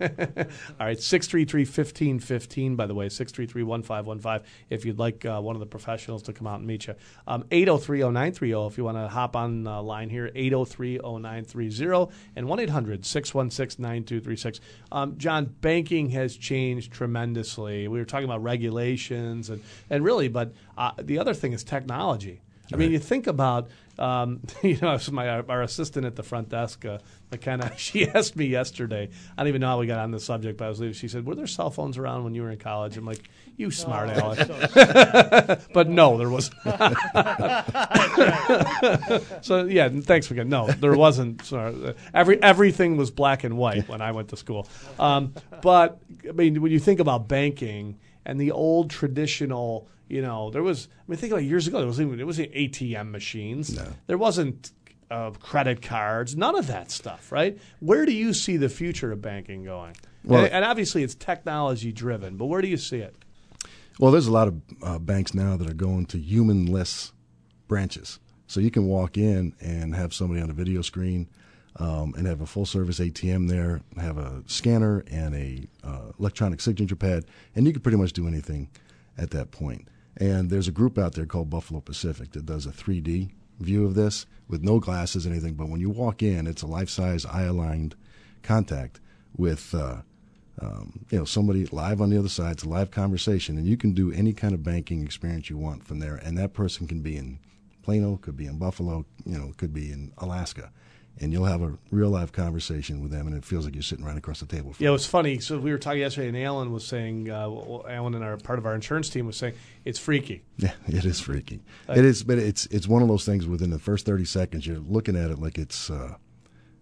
All right, 633-1515, by the way, 633-1515, if you'd like uh, one of the professionals to come out and meet you. Um, 803-0930 if you want to hop on uh, line here, 803-0930, and 1-800-616-9236. Um, John, banking has changed tremendously. We were talking about regulations and, and really, but uh, the other thing is technology. I mean, you think about, um, you know, it my our assistant at the front desk, uh, McKenna. She asked me yesterday. I don't even know how we got on the subject, but I was leaving. She said, "Were there cell phones around when you were in college?" I'm like, "You smart Oh, aleck." so but no, there was. so yeah, and thanks again. No, there wasn't. Sorry. Every everything was black and white when I went to school. Um, but I mean, when you think about banking and the old traditional, you know, there was. I mean, think about years ago. There was even there wasn't ATM machines. There wasn't. Uh, credit cards, none of that stuff, right? Where do you see the future of banking going? Well- and, and obviously, it's technology driven, but where do you see it? Well, there's a lot of uh, banks now that are going to humanless branches. So you can walk in and have somebody on a video screen um, and have a full service ATM there, have a scanner and a uh, electronic signature pad, and you can pretty much do anything at that point. And there's a group out there called Buffalo Pacific that does a 3D view of this with no glasses, anything. But when you walk in, it's a life size, eye aligned contact with. Uh, um, you know, somebody live on the other side. It's a live conversation, and you can do any kind of banking experience you want from there. And that person can be in Plano, could be in Buffalo, you know, could be in Alaska, and you'll have a real live conversation with them, and it feels like you're sitting right across the table. From Yeah, it was funny. So we were talking yesterday, and Alan was saying, uh, well, Alan and our part of our insurance team was saying it's freaky. Yeah, it is freaky. Like- it is, but it's it's one of those things. Within the first thirty seconds, you're looking at it like it's uh,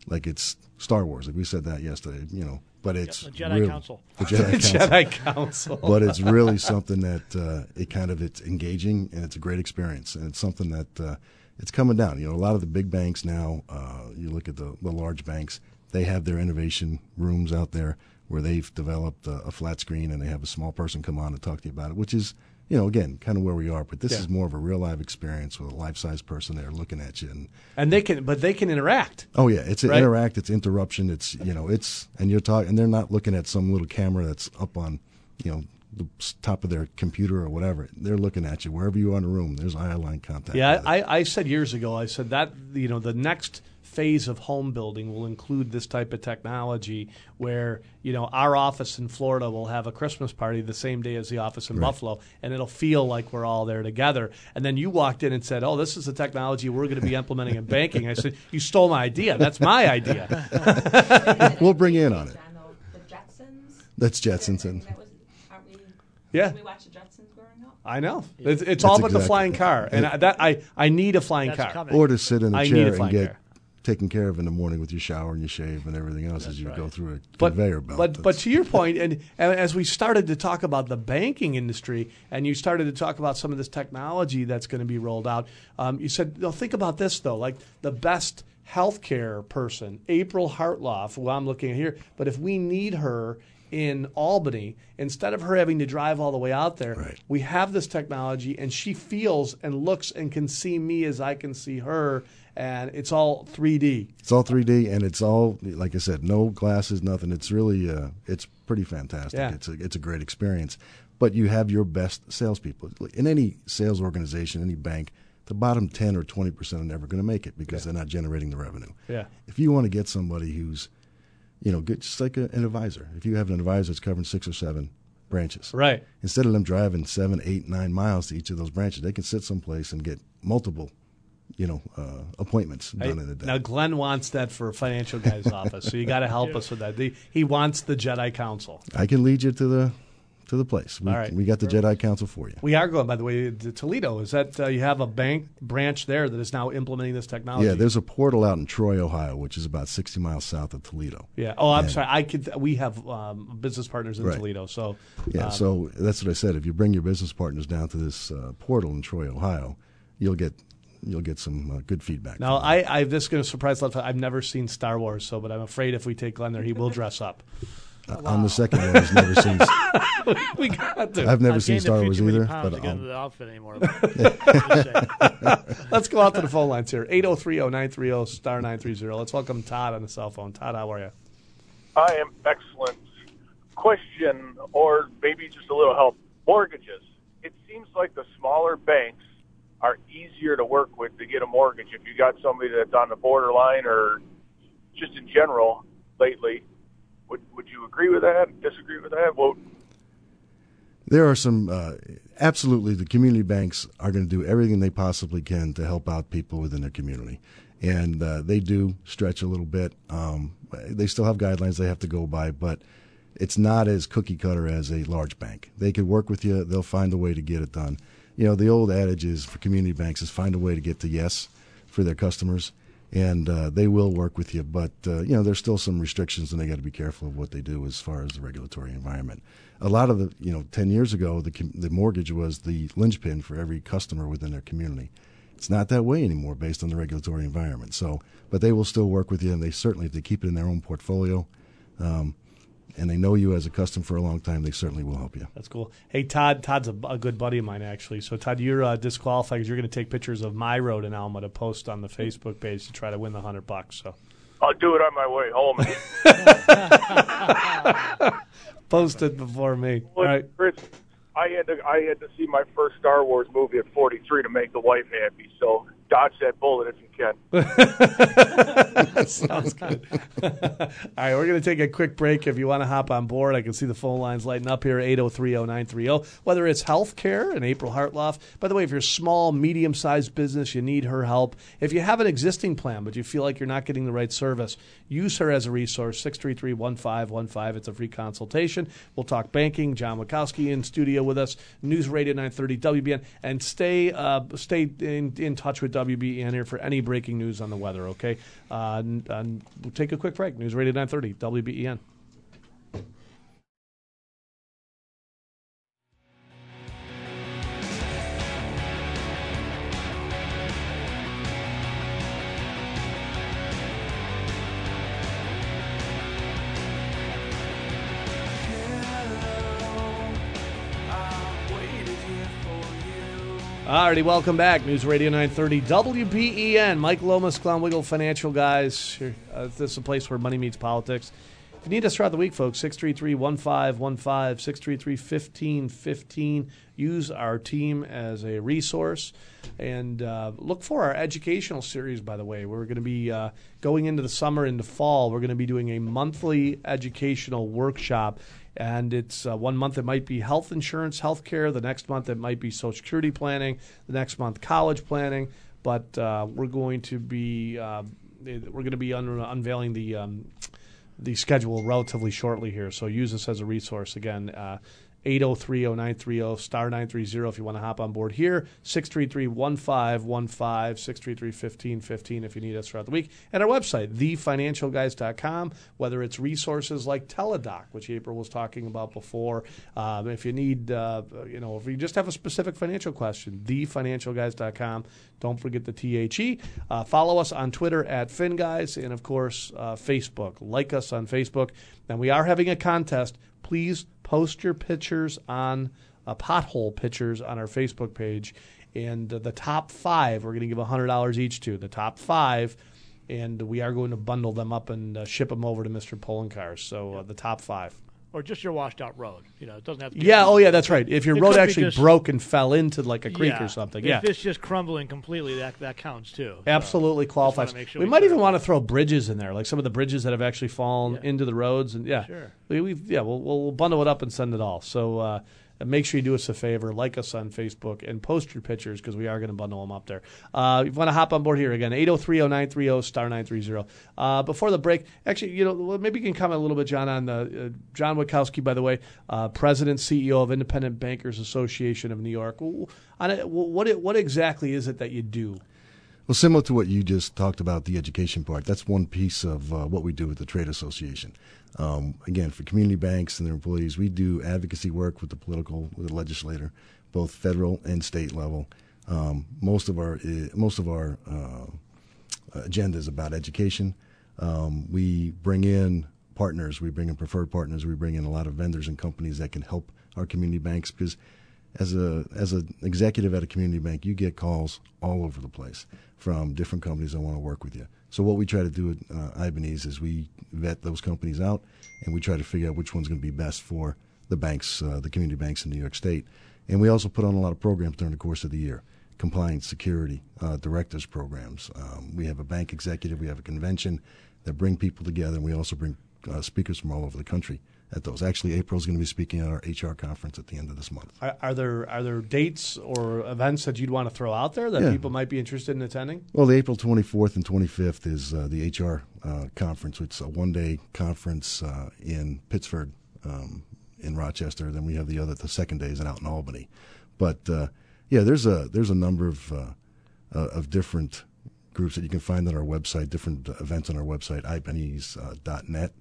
like it's Star Wars. Like we said that yesterday, you know. But it's the Jedi really- Council. The Jedi Council. Jedi Council. but it's really something that uh, it kind of it's engaging and it's a great experience and it's something that uh, it's coming down. You know, a lot of the big banks now. Uh, you look at the, the large banks; they have their innovation rooms out there where they've developed a, a flat screen and they have a small person come on and talk to you about it, which is you know again kind of where we are. But this Yeah. is more of a real live experience with a life size person there looking at you and. And they can, but they can interact. Oh yeah, it's an Right. interact, it's interruption, it's you know, it's and you're talking, and they're not looking at some little camera that's up on, you know, the top of their computer or whatever. They're looking at you wherever you are in the room. There's eye line contact. Yeah, I, I said years ago, I said that you know the next phase of home building will include this type of technology where you know our office in Florida will have a Christmas party the same day as the office in Right. Buffalo, and it'll feel like we're all there together. And then you walked in and said, "Oh, this is the technology we're going to be implementing in banking." I said, "You stole my idea. That's my idea." we'll bring you in on it. The, the Jetsons. That's Jetsons and That was, aren't we? Yeah. did we watch the Jetsons growing up. I know it's, it's all about the flying car, and I, that I I need a flying That's car. coming. or to sit in a I chair a and get car. taken care of in the morning with your shower and your shave and everything else as you go through a but, conveyor belt. But but to your point, and, and as we started to talk about the banking industry, and you started to talk about some of this technology that's going to be rolled out, um, you said, no, think about this though, like the best healthcare person, April Hartloff, who I'm looking at here, but if we need her in Albany, instead of her having to drive all the way out there, we have this technology and she feels and looks and can see me as I can see her. And it's all 3D. It's all 3D, and it's all like I said, no glasses, nothing. It's really, uh, it's pretty fantastic. Yeah. It's a, it's a great experience. But you have your best salespeople in any sales organization, any bank. The bottom 10 or 20 percent are never going to make it because they're not generating the revenue. Yeah. If you want to get somebody who's, you know, good, just like a, an advisor. If you have an advisor that's covering six or seven branches, Right. Instead of them driving seven, eight, nine miles to each of those branches, they can sit someplace and get multiple, you know, uh, appointments done I- in a day. now Glenn wants that for a financial guy's office, so you got to help us with that. The, he wants the Jedi Council. I can lead you to the to the place. We, All right. we got the Jedi Council for you. We are going, by the way, to Toledo. Is that uh, you have a bank branch there that is now implementing this technology? Yeah, there's a portal out in Troy, Ohio, which is about 60 miles south of Toledo. Yeah. Oh, I'm And- sorry. I could. We have um, business partners in Right. Toledo, so Yeah, um, so that's what I said. If you bring your business partners down to this uh, portal in Troy, Ohio, you'll get you'll get some uh, good feedback. Now, I, I this is going to surprise a lot. of- I've never seen Star Wars, so but I'm afraid if we take Glenn there, he will dress up. Uh, On the second one, I've never seen. we got to. I've never I've seen Star Wars either, but to get I'll- the outfit anymore. Let's go out to the phone lines here. 803-0930, star 930. Let's welcome Todd on the cell phone. Todd, how are you? I am excellent. Question, or maybe just a little help. Mortgages. It seems like the smaller banks are easier to work with to get a mortgage. If you got somebody that's on the borderline, or just in general lately, would would you agree with that? Disagree with that? Well, There are some uh, absolutely the community banks are going to do everything they possibly can to help out people within their community, and uh, they do stretch a little bit. Um, they still have guidelines they have to go by, but it's not as cookie cutter as a large bank. They could work with you; they'll find a way to get it done. You know, the old adage is for community banks is find a way to get to yes for their customers, and uh, they will work with you. But uh, you know, there's still some restrictions, and they got to be careful of what they do as far as the regulatory environment. A lot of the, you know, ten years ago, the the mortgage was the linchpin for every customer within their community. It's not that way anymore, based on the regulatory environment. So, but they will still work with you, and they certainly, if they keep it in their own portfolio, um, and they know you as a customer for a long time, they certainly will help you. That's cool. Hey, Todd. Todd's a, a good buddy of mine, actually. So, Todd, you're uh, disqualified because you're going to take pictures of my road in Elma to post on the Facebook page to try to win the hundred bucks. So, I'll do it on my way home. post it before me. All right. Chris, I had to I had to see my first Star Wars movie at 43 to make the wife happy. So dodge that bullet if you can. Sounds good. All right, we're going to take a quick break. If you want to hop on board, I can see the phone lines lighting up here 8030930. Whether it's healthcare and April Hartloff. By the way, if you're a small, medium sized business, you need her help. If you have an existing plan but you feel like you're not getting the right service, use her as a resource 633 1515. It's a free consultation. We'll talk banking. John Witkowski in studio with us, News Radio 930 WBEN. And stay, uh, stay in, in touch with WBEN here for any breaking news on the weather, okay? Uh, and, and we'll take a quick break. News Radio 930, WBEN. Alrighty, welcome back. News Radio 930 WBEN. Mike Lomas, Glenn Wehrle Financial Guys. Uh, this is a place where money meets politics. If you need us throughout the week, folks, 633 1515, 633 1515. Use our team as a resource. And uh, look for our educational series, by the way. We're going to be uh, going into the summer, into fall. We're going to be doing a monthly educational workshop and it's uh, one month it might be health insurance, health care. The next month it might be Social Security planning. The next month college planning. But uh, we're going to be uh, we're going to be un- unveiling the um, the schedule relatively shortly here. So use this as a resource again. Uh, 8030930 star 930 if you want to hop on board here 633-1515 633-1515 if you need us throughout the week and our website thefinancialguys.com whether it's resources like teladoc which april was talking about before um, if you need uh, you know if you just have a specific financial question thefinancialguys.com don't forget the THE. Uh, follow us on Twitter at FinGuys and, of course, uh, Facebook. Like us on Facebook. And we are having a contest. please post your pictures on uh, pothole pictures on our Facebook page. And uh, the top five, we're going to give $100 each to. The top five and we are going to bundle them up and uh, ship them over to Mr. Poloncarz. So uh, the top five. Or just your washed out road. You know, it doesn't have to. Be Yeah. Oh, yeah. That's right. If your It road could be actually just- broke and fell into like a creek or something, yeah, If it's just crumbling completely, that that counts too. So, absolutely qualifies. make sure we we might even want to throw bridges in there, like some of the bridges that have actually fallen into the roads, and yeah, Sure. we, we've yeah, we'll, we'll bundle it up and send it all. So. Uh, make sure you do us a favor, like us on Facebook, and post your pictures because we are going to bundle them up there. Uh, if you want to hop on board here again, 8030930 star 930. Uh, before the break, actually, you know, maybe you can comment a little bit, John, on the uh, John Witkowski, by the way, uh, President, CEO of Independent Bankers Association of New York. On it, what, it, what exactly is it that you do? Well, similar to what you just talked about, the education part, that's one piece of uh, what we do with the trade association. Um, again, for community banks and their employees, we do advocacy work with the political, with the legislator, both federal and state level. Um, most of our uh, most of our uh, agenda is about education. Um, we bring in partners, we bring in preferred partners, we bring in a lot of vendors and companies that can help our community banks because as a as an executive at a community bank, you get calls all over the place from different companies that want to work with you. So what we try to do at uh, IBANYS is we vet those companies out, and we try to figure out which one's going to be best for the banks, uh, the community banks in New York State. And we also put on a lot of programs during the course of the year compliance, security, uh, directors programs. Um, we have a bank executive, we have a convention that bring people together, and we also bring uh, speakers from all over the country at those. Actually, April is going to be speaking at our HR conference at the end of this month. Are, are there are there dates or events that you'd want to throw out there that Yeah. people might be interested in attending? Well, the April 24th and 25th is uh, the HR uh, conference. It's a one-day conference uh, in Pittsford, um, in Rochester. Then we have the other, the second day is out in Albany. But uh, yeah, there's a there's a number of uh, uh, of different groups that you can find on our website, different events on our website, ibanys.net.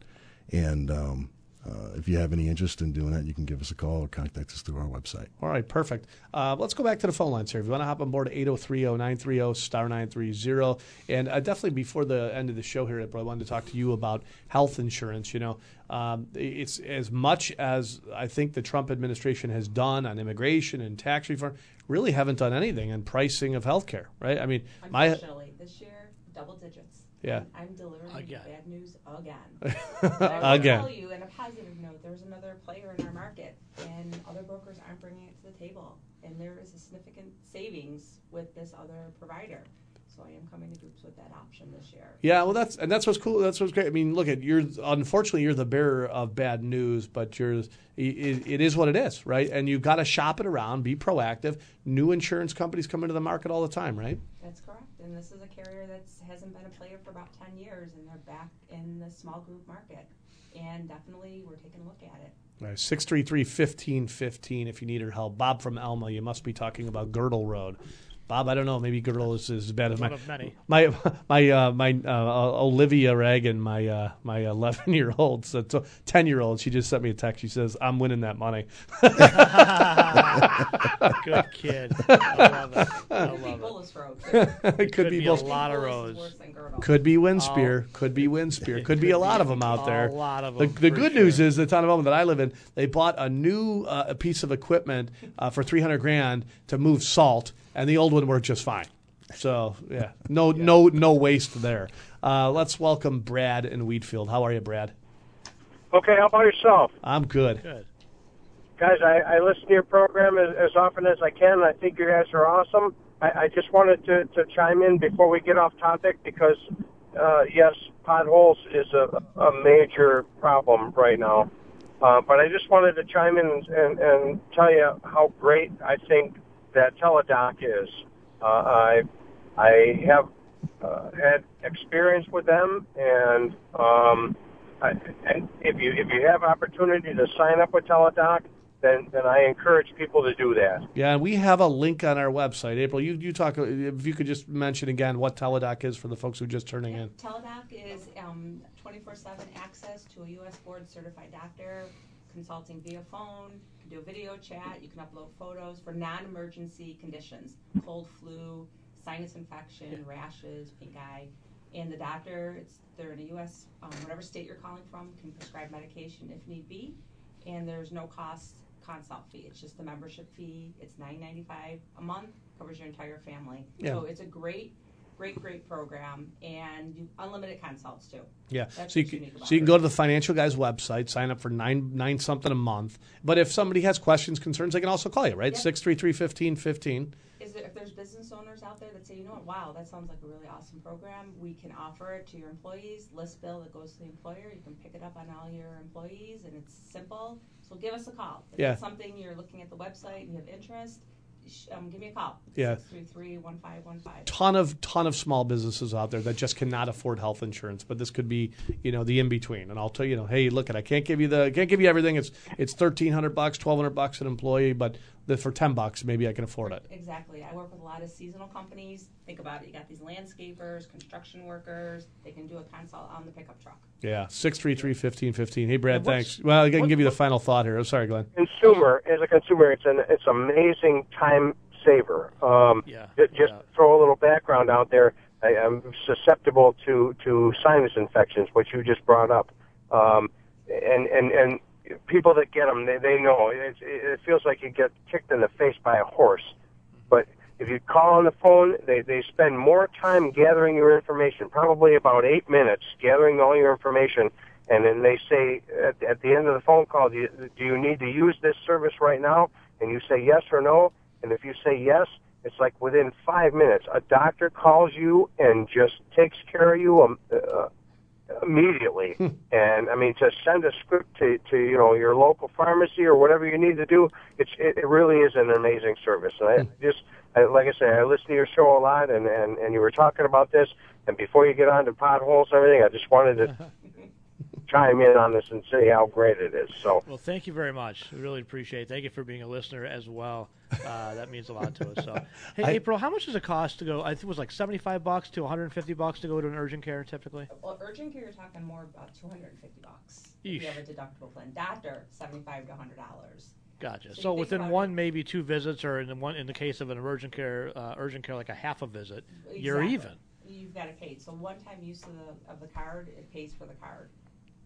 And um, uh, if you have any interest in doing that, you can give us a call or contact us through our website. All right, perfect. Uh, let's go back to the phone lines here. If you want to hop on board, 803-0930, star 930. And uh, definitely before the end of the show here, April, I wanted to talk to you about health insurance. You know, um, it's as much as I think the Trump administration has done on immigration and tax reform, really haven't done anything on pricing of health care, right? I mean, my... This year, double digits. Yeah. I'm delivering Again. bad news again. But I will Again. tell you, in a positive note, there's another player in our market, and other brokers aren't bringing it to the table. And there is a significant savings with this other provider. So I am coming to groups with that option this year. Yeah, well, that's and that's what's cool. That's what's great. I mean, look at you're unfortunately you're the bearer of bad news, but you're it, it is what it is, right? And you've got to shop it around, be proactive. New insurance companies come into the market all the time, right? That's correct. And this is a carrier that hasn't been a player for about 10 years, and they're back in the small group market. And definitely, we're taking a look at it. All right, six three three fifteen fifteen. If you need her help, Bob from Elma, you must be talking about Girdle Road. Bob, I don't know. Maybe Girdle is, is as bad as my of many. my my uh, my uh, Olivia Reagan, my uh, my eleven year old, so ten year old. She just sent me a text. She says, "I'm winning that money." Good kid. I love it. I Could be love Bullis Road. it could, be, a both. lot of Bullis is roads. worse than Girdle. Could be Winspear. Could be Winspear. Could be a lot of them out there. A lot of The, them, the for good news is the town of Elma that I live in, they bought a new uh, piece of equipment uh, for 300 grand to move salt, and the old one worked just fine. So yeah, no no no waste there. Uh, let's welcome Brad in Wheatfield. How are you, Brad? Okay, how about yourself? I'm good. Good. Guys, I, I listen to your program as, as often as I can. I think you guys are awesome. I, I just wanted to, to chime in before we get off topic because, uh, yes, potholes is a, a major problem right now. Uh, but I just wanted to chime in and, and, and tell you how great I think that Teladoc is. Uh, I I have uh, had experience with them, and um, I, and if you if you have opportunity to sign up with Teladoc, then then I encourage people to do that. Yeah, and we have a link on our website. April, you you talk if you could just mention again what Teladoc is for the folks who are just turning in. Teladoc is um, 24-7 access to a U.S. board certified doctor, consulting via phone, you can do a video chat, you can upload photos for non-emergency conditions, cold flu, sinus infection, rashes, pink eye. And the doctor, it's, they're in a U.S., um, whatever state you're calling from, can prescribe medication if need be. and there's no cost consult fee. It's just the membership fee. It's nine ninety five a month, covers your entire family. Yeah. So it's a great, great, great program, and you, unlimited consults too. Yeah, That's so you can, so you can go to the financial guy's website, sign up for nine nine something a month. But if somebody has questions, concerns, they can also call you, right? Six three three fifteen fifteen. Is there, if there's business owners out there that say, you know what, wow, that sounds like a really awesome program, we can offer it to your employees, list bill that goes to the employer, you can pick it up on all your employees, and it's simple. So give us a call. If Yeah. it's something you're looking at the website and you have interest, um, give me a call. Yeah. 633-1515. Ton of ton of small businesses out there that just cannot afford health insurance, but this could be you know the in between. And I'll tell you, you know, hey, look, it, I can't give you the can't give you everything. It's it's thirteen hundred bucks, twelve hundred bucks an employee, but the, for ten bucks, maybe I can afford it. Exactly. I work with a lot of seasonal companies. Think about it. You got these landscapers, construction workers. They can do a consult on the pickup truck. Yeah, six three three fifteen fifteen. Hey, Brad, thanks. Well, I can give you the final thought here. I'm sorry, Glenn. consumer, as a consumer, it's an it's amazing time saver. Um, yeah. Just to throw a little background out there. I, I'm susceptible to to sinus infections, which you just brought up, um, and and and people that get them, they they know it, it feels like you get kicked in the face by a horse. But if you call on the phone, they they spend more time gathering your information, probably about eight minutes gathering all your information, and then they say at, at the end of the phone call, do you, do you need to use this service right now? And you say yes or no. And if you say yes, it's like within five minutes, a doctor calls you and just takes care of you um, uh, immediately. Hmm. and I mean, to send a script to, to you know your local pharmacy or whatever you need to do, it's it, it really is an amazing service. And I hmm. just I, like I say, I listen to your show a lot, and, and and you were talking about this. And before you get on to potholes and everything, I just wanted to uh-huh. Chime in on this and say how great it is. So. Well, thank you very much. We really appreciate it. Thank you for being a listener as well. Uh, that means a lot to us. So, hey, I- April, how much does it cost to go? I think it was like seventy-five bucks to one hundred and fifty bucks to go to an urgent care typically. Well, urgent care, you're talking more about 250 bucks. If you have a deductible plan. Doctor, 75 to 100 dollars. Gotcha. So So, within about one, maybe two visits, or in the one in the case of an urgent care, uh, urgent care like a half a visit, you're even. You've got it paid. So one time use of the of the card, it pays for the card.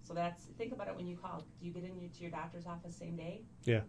So that's think about it when you call. Do you get into your doctor's office same day? Yeah.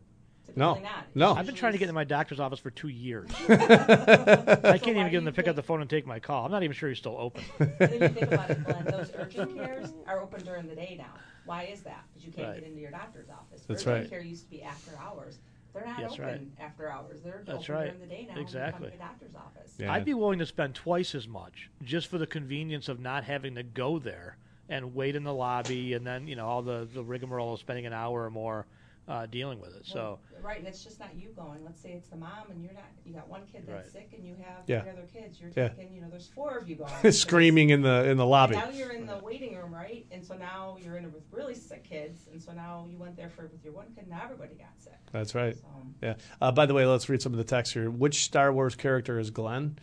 Typically No. not. No. I've been trying to get into my doctor's office for two years. I can't why even get him to pick up the phone and take my call. I'm not even sure he's still open. And then you think about it, Glenn, those urgent cares are open during the day now. Why is that? Because you can't Right. get into your doctor's office. That's urgent right. care used to be after hours. They're not That's open right. after hours. They're That's open right. during the day now. Exactly. When you come to the doctor's office. I'd be willing to spend twice as much just for the convenience of not having to go there and wait in the lobby and then you know all the the rigmarole of spending an hour or more uh, dealing with it. So right, and it's just not you going. Let's say it's the mom, and you're not. You got one kid that's Right. sick, and you have Yeah. three other kids. You're Yeah. taking, you know, there's four of you going. Screaming in the in the lobby. And now you're in the waiting room, right? And so now you're in it with really sick kids, and so now you went there for with your one kid. And now everybody got sick. That's right. So, Yeah. Uh, by the way, let's read some of the text here. Which Star Wars character is Glenn?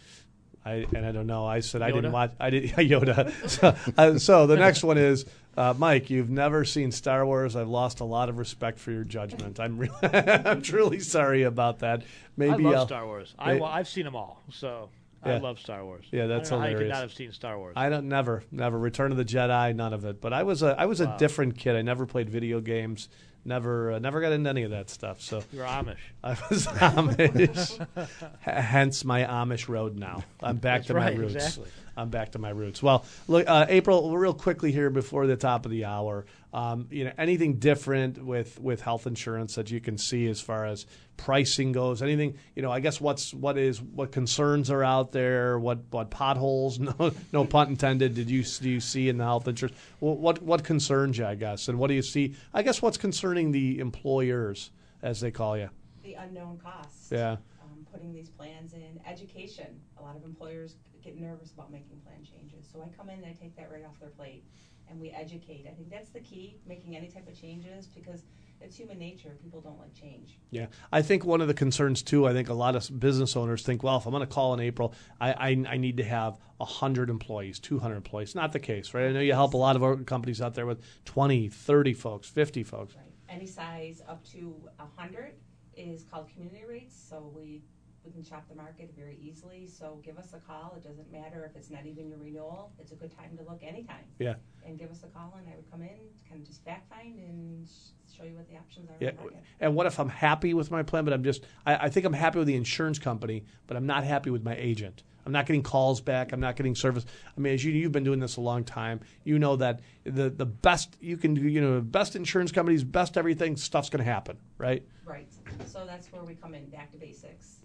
I and I don't know. I said I didn't watch. I did Yoda. so, uh, so the next one is uh, Mike. You've never seen Star Wars. I've lost a lot of respect for your judgment. I'm really, I'm truly sorry about that. Maybe I love I'll- Star Wars. I, well, I've seen them all, so I love Star Wars. Yeah, that's hilarious. I don't know How you could not have seen Star Wars. I don't never never Return of the Jedi, none of it. But I was a I was Wow. a different kid. I never played video games. Never uh, never got into any of that stuff. So You're Amish. I was Amish. H- Hence my Amish road now. I'm back That's to right, my roots. exactly. I'm back to my roots. Well, look, uh, April, real quickly here before the top of the hour. Um, you know, anything different with with health insurance that you can see as far as pricing goes? Anything? You know, I guess what's what is what concerns are out there? What what potholes? No, no pun intended. Did you do you see in the health insurance? What what, concerns you? I guess, and what do you see? I guess what's concerning the employers as they call you. the unknown costs. Yeah. Um, putting these plans in education. A lot of employers get nervous about making plan changes. So I come in and I take that right off their plate, and we educate. I think that's the key. Making any type of changes because it's human nature. People don't like change. Yeah, I think one of the concerns too. I think a lot of business owners think, well, if I'm going to call in April, I, I I need to have hundred employees, two hundred employees. Not the case, right? I know you help a lot of companies out there with 20, 30 folks, fifty folks. Any size up to a hundred is called community rates. So we we can shop the market very easily. So give us a call. It doesn't matter if it's not even your renewal. It's a good time to look anytime. Yeah. And give us a call, and I would come in, kind of just fact find and sh- show you what the options are. Yeah. The market. And what if I'm happy with my plan, but I'm just, I, I think I'm happy with the insurance company, but I'm not happy with my agent. I'm not getting calls back. I'm not getting service. I mean, as you, you've been doing this a long time, you know that the, the best you can do, you know, best insurance companies, best everything, stuff's going to happen, right? Right. So that's where we come in, back to basics.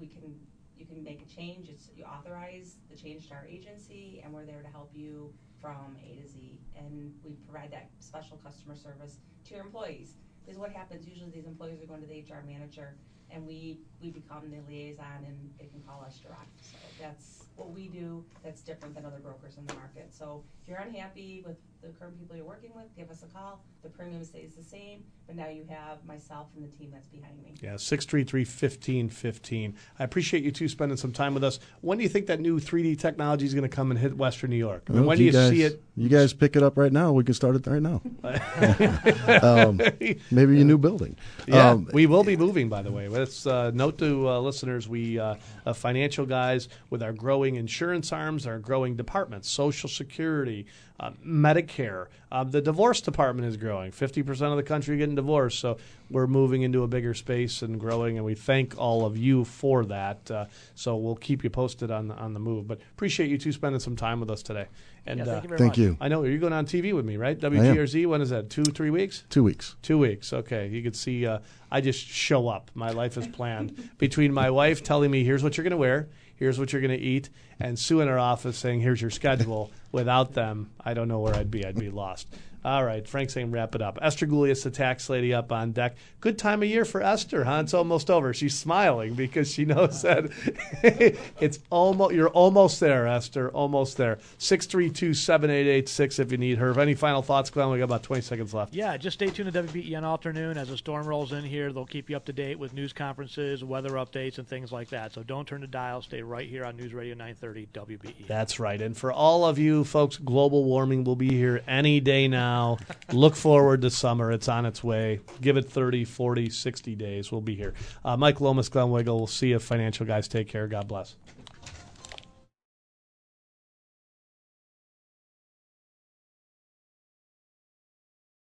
We can, you can make a change. It's, you authorize the change to our agency, and we're there to help you from A to Z. And we provide that special customer service to your employees. Because what happens, usually these employees are going to the HR manager, and we, we become the liaison, and they can call us direct. So that's what we do that's different than other brokers in the market. So if you're unhappy with the current people you're working with, give us a call. The premium stays the same, but now you have myself and the team that's behind me. Yeah, 633 1515. I appreciate you two spending some time with us. When do you think that new 3D technology is going to come and hit Western New York? I mean, Well, when do you guys, see it? You guys pick it up right now. We can start it right now. um, maybe a new building. Yeah, Um, we will be moving, by the way. Let's uh, note to uh, listeners: we uh, uh, financial guys with our growing insurance arms, our growing departments, Social Security, uh, Medicare. Uh, the divorce department is growing. Fifty percent of the country getting divorced, so we're moving into a bigger space and growing. And we thank all of you for that. Uh, so we'll keep you posted on the, on the move. But appreciate you two spending some time with us today. And Yeah, thank uh, you very Thank much. you. I know you're going on TV with me, right? am. WGRZ. When is that? Two, three weeks. Two weeks. Two weeks. Okay. You can see uh, I just show up. My life is planned between my wife telling me, here's what you're going to wear, here's what you're going to eat, and Sue in her office saying, here's your schedule. Without them, I don't know where I'd be. I'd be lost. All right. Frank's saying wrap it up. Esther Gulius, the tax lady, up on deck. Good time of year for Esther, huh? It's almost over. She's smiling because she knows that it's almost, you're almost there, Esther. Almost there. 632 7886 if you need her. Any final thoughts, Glenn? We got about 20 seconds left. Yeah, just stay tuned to WBEN Afternoon as the storm rolls in here. They'll keep you up to date with news conferences, weather updates, and things like that. So don't turn the dial. Stay right here on News Radio 930 WBE. That's right. And for all of you folks, global warming will be here any day now. Look forward to summer. It's on its way. Give it 30, 40, 60 days. We'll be here. Uh, Mike Lomas, Glenn Wehrle. We'll see you, financial guys. Take care. God bless.